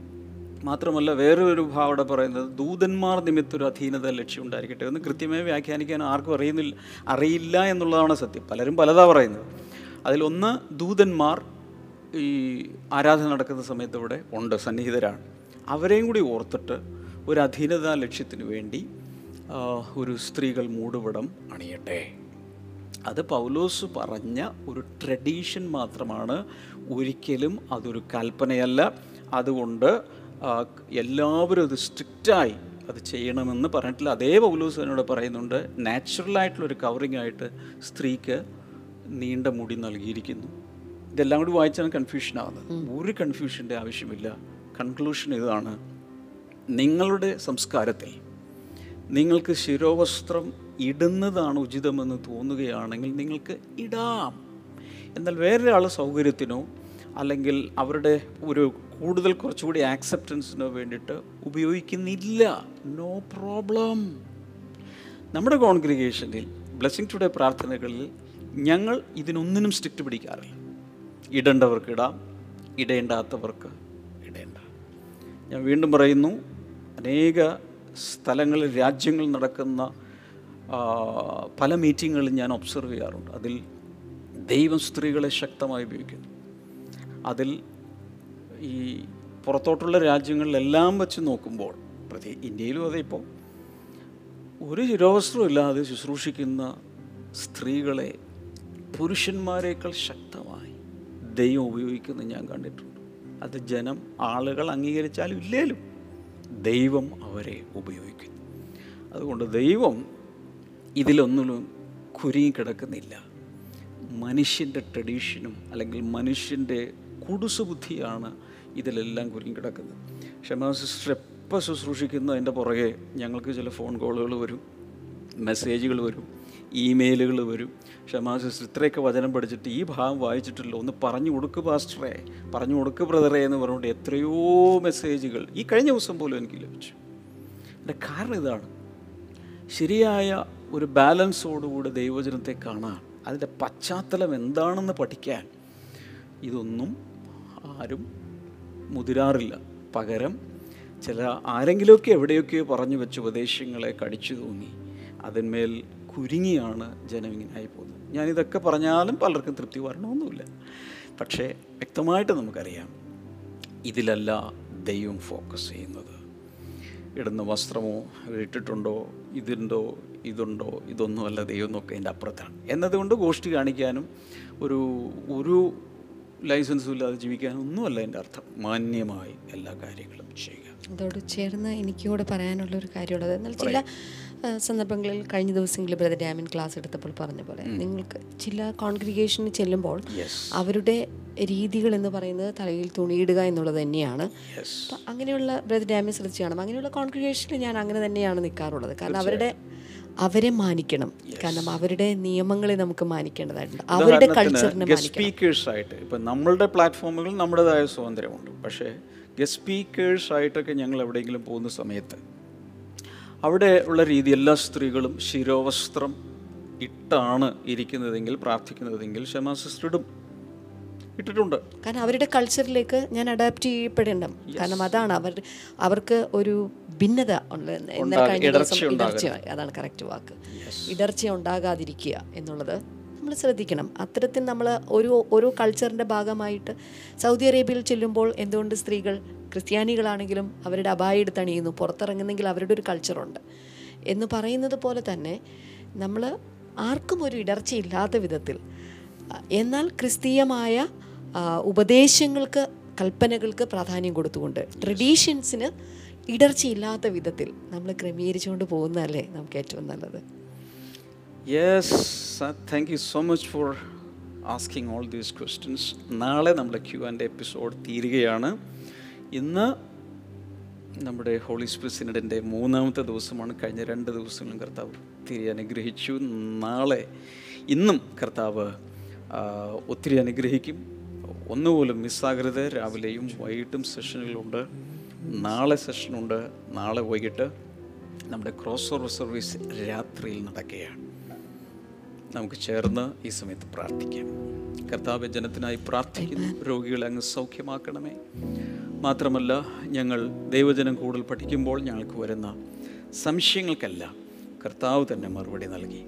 മാത്രമല്ല വേറൊരു ഭാവം അവിടെ പറയുന്നത് ദൂതന്മാർ നിമിത്തം ഒരു അധീനത ലക്ഷ്യം ഉണ്ടായിരിക്കട്ടെ എന്ന് കൃത്യമായി വ്യാഖ്യാനിക്കാൻ ആർക്കും അറിയുന്നില്ല അറിയില്ല എന്നുള്ളതാണ് സത്യം. പലരും പലതാ പറയുന്നത്. അതിലൊന്ന് ദൂതന്മാർ ഈ ആരാധന നടക്കുന്ന സമയത്ത് ഇവിടെ ഉണ്ട് സന്നിഹിതരാണ്. അവരെയും കൂടി ഓർത്തിട്ട് ഒരു അധീനതാ ലക്ഷ്യത്തിന് വേണ്ടി ഒരു സ്ത്രീകൾ മൂടുപടം അണിയട്ടെ. അത് പൗലോസ് പറഞ്ഞ ഒരു ട്രഡീഷൻ മാത്രമാണ്. ഒരിക്കലും അതൊരു കൽപ്പനയല്ല. അതുകൊണ്ട് എല്ലാവരും അത് സ്ട്രിക്റ്റായി അത് ചെയ്യണമെന്ന് പറഞ്ഞിട്ടില്ല. അതേ പൗലോസ് എന്നോട് പറയുന്നുണ്ട് നാച്ചുറലായിട്ടുള്ളൊരു കവറിങ് ആയിട്ട് സ്ത്രീക്ക് നീണ്ട മുടി നൽകിയിരിക്കുന്നു. ഇതെല്ലാം കൂടി വായിച്ചാണ് കൺഫ്യൂഷൻ ആവുന്നത്. ഒരു കൺഫ്യൂഷന്റെ ആവശ്യമില്ല. കൺക്ലൂഷൻ ഇതാണ്. നിങ്ങളുടെ സംസ്കാരത്തിൽ നിങ്ങൾക്ക് ശിരോവസ്ത്രം ഇടുന്നതാണ് ഉചിതമെന്ന് തോന്നുകയാണെങ്കിൽ നിങ്ങൾക്ക് ഇടാം. എന്നാൽ വേറൊരാൾ സൗകര്യത്തിനോ അല്ലെങ്കിൽ അവരുടെ ഒരു കൂടുതൽ കുറച്ചുകൂടി ആക്സെപ്റ്റൻസിനോ വേണ്ടിയിട്ട് ഉപയോഗിക്കുന്നില്ല. നോ പ്രോബ്ലം നമ്മുടെ കോൺഗ്രിഗേഷനിൽ ബ്ലെസ്സിങ് ടുഡേ പ്രാർത്ഥനകളിൽ ഞങ്ങൾ ഇതിനൊന്നിനും സ്ട്രിക്റ്റ് പിടിക്കാറില്ല. ഇടേണ്ടവർക്ക് ഇടാം ഇടേണ്ടാത്തവർക്ക് ഇടേണ്ട. ഞാൻ വീണ്ടും പറയുന്നു അനേക സ്ഥലങ്ങളിൽ രാജ്യങ്ങളിൽ നടക്കുന്ന പല മീറ്റിങ്ങുകളിൽ ഞാൻ ഒബ്സർവ് ചെയ്യാറുണ്ട്. അതിൽ ദൈവം സ്ത്രീകളെ ശക്തമായി ഉപയോഗിക്കുന്നു. അതിൽ ഈ പുറത്തോട്ടുള്ള രാജ്യങ്ങളിലെല്ലാം വെച്ച് നോക്കുമ്പോൾ പ്രതി ഇന്ത്യയിലും അതെ ഇപ്പോൾ ഒരു ശിരോവസ്ത്രവും ഇല്ലാതെ ശുശ്രൂഷിക്കുന്ന സ്ത്രീകളെ പുരുഷന്മാരെക്കാൾ ശക്തമായി ദൈവം ഉപയോഗിക്കുന്നത് ഞാൻ കണ്ടിട്ടുണ്ട്. അത് ജനം ആളുകൾ അംഗീകരിച്ചാലും ഇല്ലേലും ദൈവം അവരെ ഉപയോഗിക്കുന്നു. അതുകൊണ്ട് ദൈവം ഇതിലൊന്നിലും കുരുങ്ങിക്കിടക്കുന്നില്ല മനുഷ്യന്റെ ട്രഡീഷനും അല്ലെങ്കിൽ മനുഷ്യന്റെ കുടുസുബുദ്ധിയാണ് ഇതിലെല്ലാം കുരുങ്ങിക്കിടക്കുന്നത് ക്ഷമാ സിസ്റ്റർ എപ്പോൾ ശുശ്രൂഷിക്കുന്നതിന്റെ പുറകെ ഞങ്ങൾക്ക് ചില ഫോൺ കോളുകൾ വരും മെസ്സേജുകൾ വരും ഇമെയിലുകൾ വരും. ക്ഷമാ സിസ്റ്റർ ഇത്രയൊക്കെ വചനം പഠിച്ചിട്ട് ഈ ഭാഗം വായിച്ചിട്ടില്ല. ഒന്ന് പറഞ്ഞു കൊടുക്ക് പാസ്റ്ററേ പറഞ്ഞു കൊടുക്ക് ബ്രദറേ എന്ന് പറഞ്ഞുകൊണ്ട് എത്രയോ മെസ്സേജുകൾ ഈ കഴിഞ്ഞ ദിവസം പോലും എനിക്ക് ലഭിച്ചു. അതിന്റെ കാരണം ഇതാണ്. ശരിയായ ഒരു ബാലൻസോടുകൂടി ദൈവചനത്തെ കാണാൻ അതിന്റെ പശ്ചാത്തലം എന്താണെന്ന് പഠിക്കാൻ ഇതൊന്നും ആരും മുതിരാറില്ല. പകരം ചില ആരെങ്കിലുമൊക്കെ എവിടെയൊക്കെയോ പറഞ്ഞു വെച്ച ഉപദേശങ്ങളെ കടിച്ചു തൂങ്ങി അതിന്മേൽ കുരുങ്ങിയാണ് ജനം ഇങ്ങനെ ആയി പോകുന്നത്. ഞാനിതൊക്കെ പറഞ്ഞാലും പലർക്കും തൃപ്തി വരണമൊന്നുമില്ല പക്ഷേ വ്യക്തമായിട്ട് നമുക്കറിയാം ഇതിലല്ല ദൈവം ഫോക്കസ് ചെയ്യുന്നത്. ഇടുന്ന വസ്ത്രമോ ഇട്ടിട്ടുണ്ടോ ഇതുണ്ടോ ഇതുണ്ടോ? ഇതൊന്നുമല്ല ദൈവം അതിന്റെ അപ്പുറത്താണ്. എന്നതുകൊണ്ട് ഗോഷ്ഠി കാണിക്കാനും ഒരു ഒരു ലൈസൻസും ഇല്ലാതെ ജീവിക്കാനും ഒന്നുമല്ല എന്റെ അർത്ഥം. മാന്യമായി എല്ലാ കാര്യങ്ങളും ചെയ്യുക. അതോട് ചേർന്ന് എനിക്ക് കൂടെ പറയാനുള്ള ഒരു കാര്യമുള്ളത് എന്നാൽ ചില സന്ദർഭങ്ങളിൽ കഴിഞ്ഞ ദിവസങ്ങളിൽ ബ്രദർ ഡാമിൻ ക്ലാസ് എടുത്തപ്പോൾ പറഞ്ഞ പോലെ നിങ്ങൾക്ക് ചില കോൺഗ്രിഗേഷനിൽ ചെല്ലുമ്പോൾ അവരുടെ രീതികൾ എന്ന് പറയുന്നത് തലയിൽ തുണിയിടുക എന്നുള്ളത് തന്നെയാണ്. അങ്ങനെയുള്ള ബ്രദർ ഡാമിൻ ശ്രദ്ധിച്ചു കാണുമ്പോൾ അങ്ങനെയുള്ള കോൺഗ്രിഗേഷനിൽ ഞാൻ അങ്ങനെ തന്നെയാണ് നിൽക്കാറുള്ളത്. കാരണം അവരുടെ അവരെ മാനിക്കണം. കാരണം അവരുടെ നിയമങ്ങളെ നമുക്ക് മാനിക്കേണ്ടതായിട്ടുണ്ട്. അവരുടെ കൾച്ചറിനെ സ്പീക്കേഴ്സ് ആയിട്ട് ഇപ്പം നമ്മളുടെ പ്ലാറ്റ്ഫോമുകൾ നമ്മുടേതായ സ്വാതന്ത്ര്യമുണ്ട്. പക്ഷേ ഗസ്റ്റ് സ്പീക്കേഴ്സ് ആയിട്ടൊക്കെ ഞങ്ങൾ എവിടെയെങ്കിലും പോകുന്ന സമയത്ത് അവിടെ ഉള്ള രീതി എല്ലാ സ്ത്രീകളും ശിരോവസ്ത്രം ഇട്ടാണ് ഇരിക്കുന്നതെങ്കിൽ പ്രാർത്ഥിക്കുന്നതെങ്കിൽ ക്ഷമാ സിസ്റ്റർ ഇടും ഇട്ടിട്ടുണ്ട്. കാരണം അവരുടെ കൾച്ചറിലേക്ക് ഞാൻ അഡാപ്റ്റ് ചെയ്യപ്പെടേണ്ട. കാരണം അതാണ് അവർ അവർക്ക് ഒരു ഭിന്നത അതാണ് കറക്റ്റ് വാക്ക്. ഇടർച്ച ഉണ്ടാകാതിരിക്കുക എന്നുള്ളത് നമ്മൾ ശ്രദ്ധിക്കണം. അത്തരത്തിൽ നമ്മൾ ഒരു ഓരോ കൾച്ചറിന്റെ ഭാഗമായിട്ട് സൗദി അറേബ്യയിൽ ചെല്ലുമ്പോൾ എന്തുകൊണ്ട് സ്ത്രീകൾ ക്രിസ്ത്യാനികളാണെങ്കിലും അവരുടെ അബായ എടുത്ത് അണിയുന്നു പുറത്തിറങ്ങുന്നെങ്കിൽ അവരുടെ ഒരു കൾച്ചറുണ്ട് എന്ന് പറയുന്നത് പോലെ തന്നെ നമ്മൾ ആർക്കും ഒരു ഇടർച്ചയില്ലാത്ത വിധത്തിൽ എന്നാൽ ക്രിസ്തീയമായ ഉപദേശങ്ങൾക്ക് കൽപ്പനകൾക്ക് പ്രാധാന്യം കൊടുത്തുകൊണ്ട് ട്രഡീഷൻസിന് ഇടർച്ചയില്ലാത്ത വിധത്തിൽ നമ്മൾ ക്രമീകരിച്ചുകൊണ്ട് പോകുന്നതല്ലേ നമുക്ക് ഏറ്റവും നല്ലത്? Yes thank you so much for asking all these questions നാളെ നമ്മുടെ ക്യു ആൻഡ് എപ്പിസോഡ് തീരുകയാണ്. ഇന്ന് നമ്മുടെ ഹോളി സ്പിരിറ്റ് മൂന്നാമത്തെ ദിവസമാണ്. കഴിഞ്ഞ രണ്ട് ദിവസങ്ങളും കർത്താവ് ഒത്തിരി അനുഗ്രഹിച്ചു. നാളെ ഇന്നും കർത്താവ് ഒത്തിരി അനുഗ്രഹിക്കും. ഒന്നുപോലും മിസ്സാകരുത് രാവിലെയും വൈകിട്ടും സെഷനുകളുണ്ട് നാളെ സെഷനുണ്ട്. നാളെ വൈകിട്ട് നമ്മുടെ ക്രോസ് ഓവർ സർവീസ് രാത്രിയിൽ നടക്കുകയാണ്. നമുക്ക് ചേർന്ന് ഈ സമയത്ത് പ്രാർത്ഥിക്കാം. കർത്താവ് ജനത്തിനായി പ്രാർത്ഥിക്കുന്നു. രോഗികളെ അങ്ങ് സൗഖ്യമാക്കണമേ. മാത്രമല്ല ഞങ്ങൾ ദൈവജനം കൂടുതൽ പഠിക്കുമ്പോൾ ഞങ്ങൾക്ക് വരുന്ന സംശയങ്ങൾക്കല്ല കർത്താവ് തന്നെ മറുപടി നൽകി.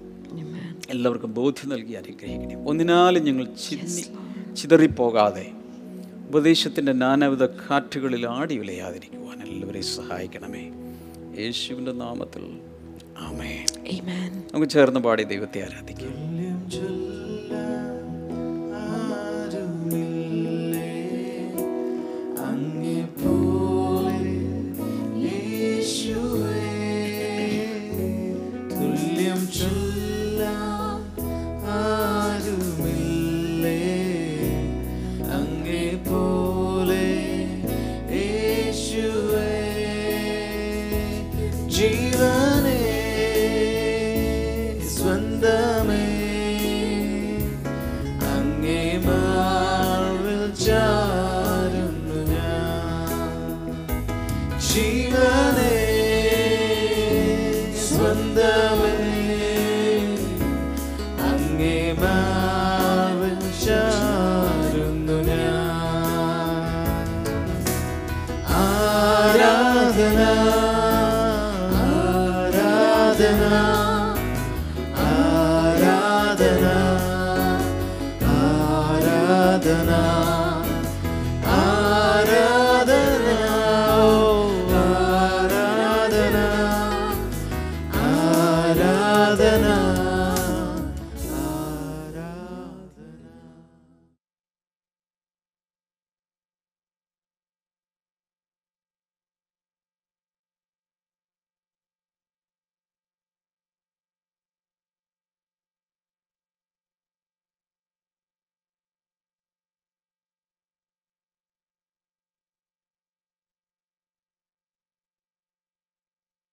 എല്ലാവർക്കും ബോധ്യം നൽകി അനുഗ്രഹിക്കണേ ഒന്നിനാലും ഞങ്ങൾ ചിതറിപ്പോകാതെ ഉപദേശത്തിന്റെ നാനാവിധ കാറ്റുകളിൽ ആടി വിളയാതിരിക്കുവാൻ എല്ലാവരെയും സഹായിക്കണമേ. യേശുവിന്റെ നാമത്തിൽ. ആമേ Amen. നമുക്ക് ചേർന്ന് പാടി ദൈവത്തെ ആരാധിക്കാം. Jesus.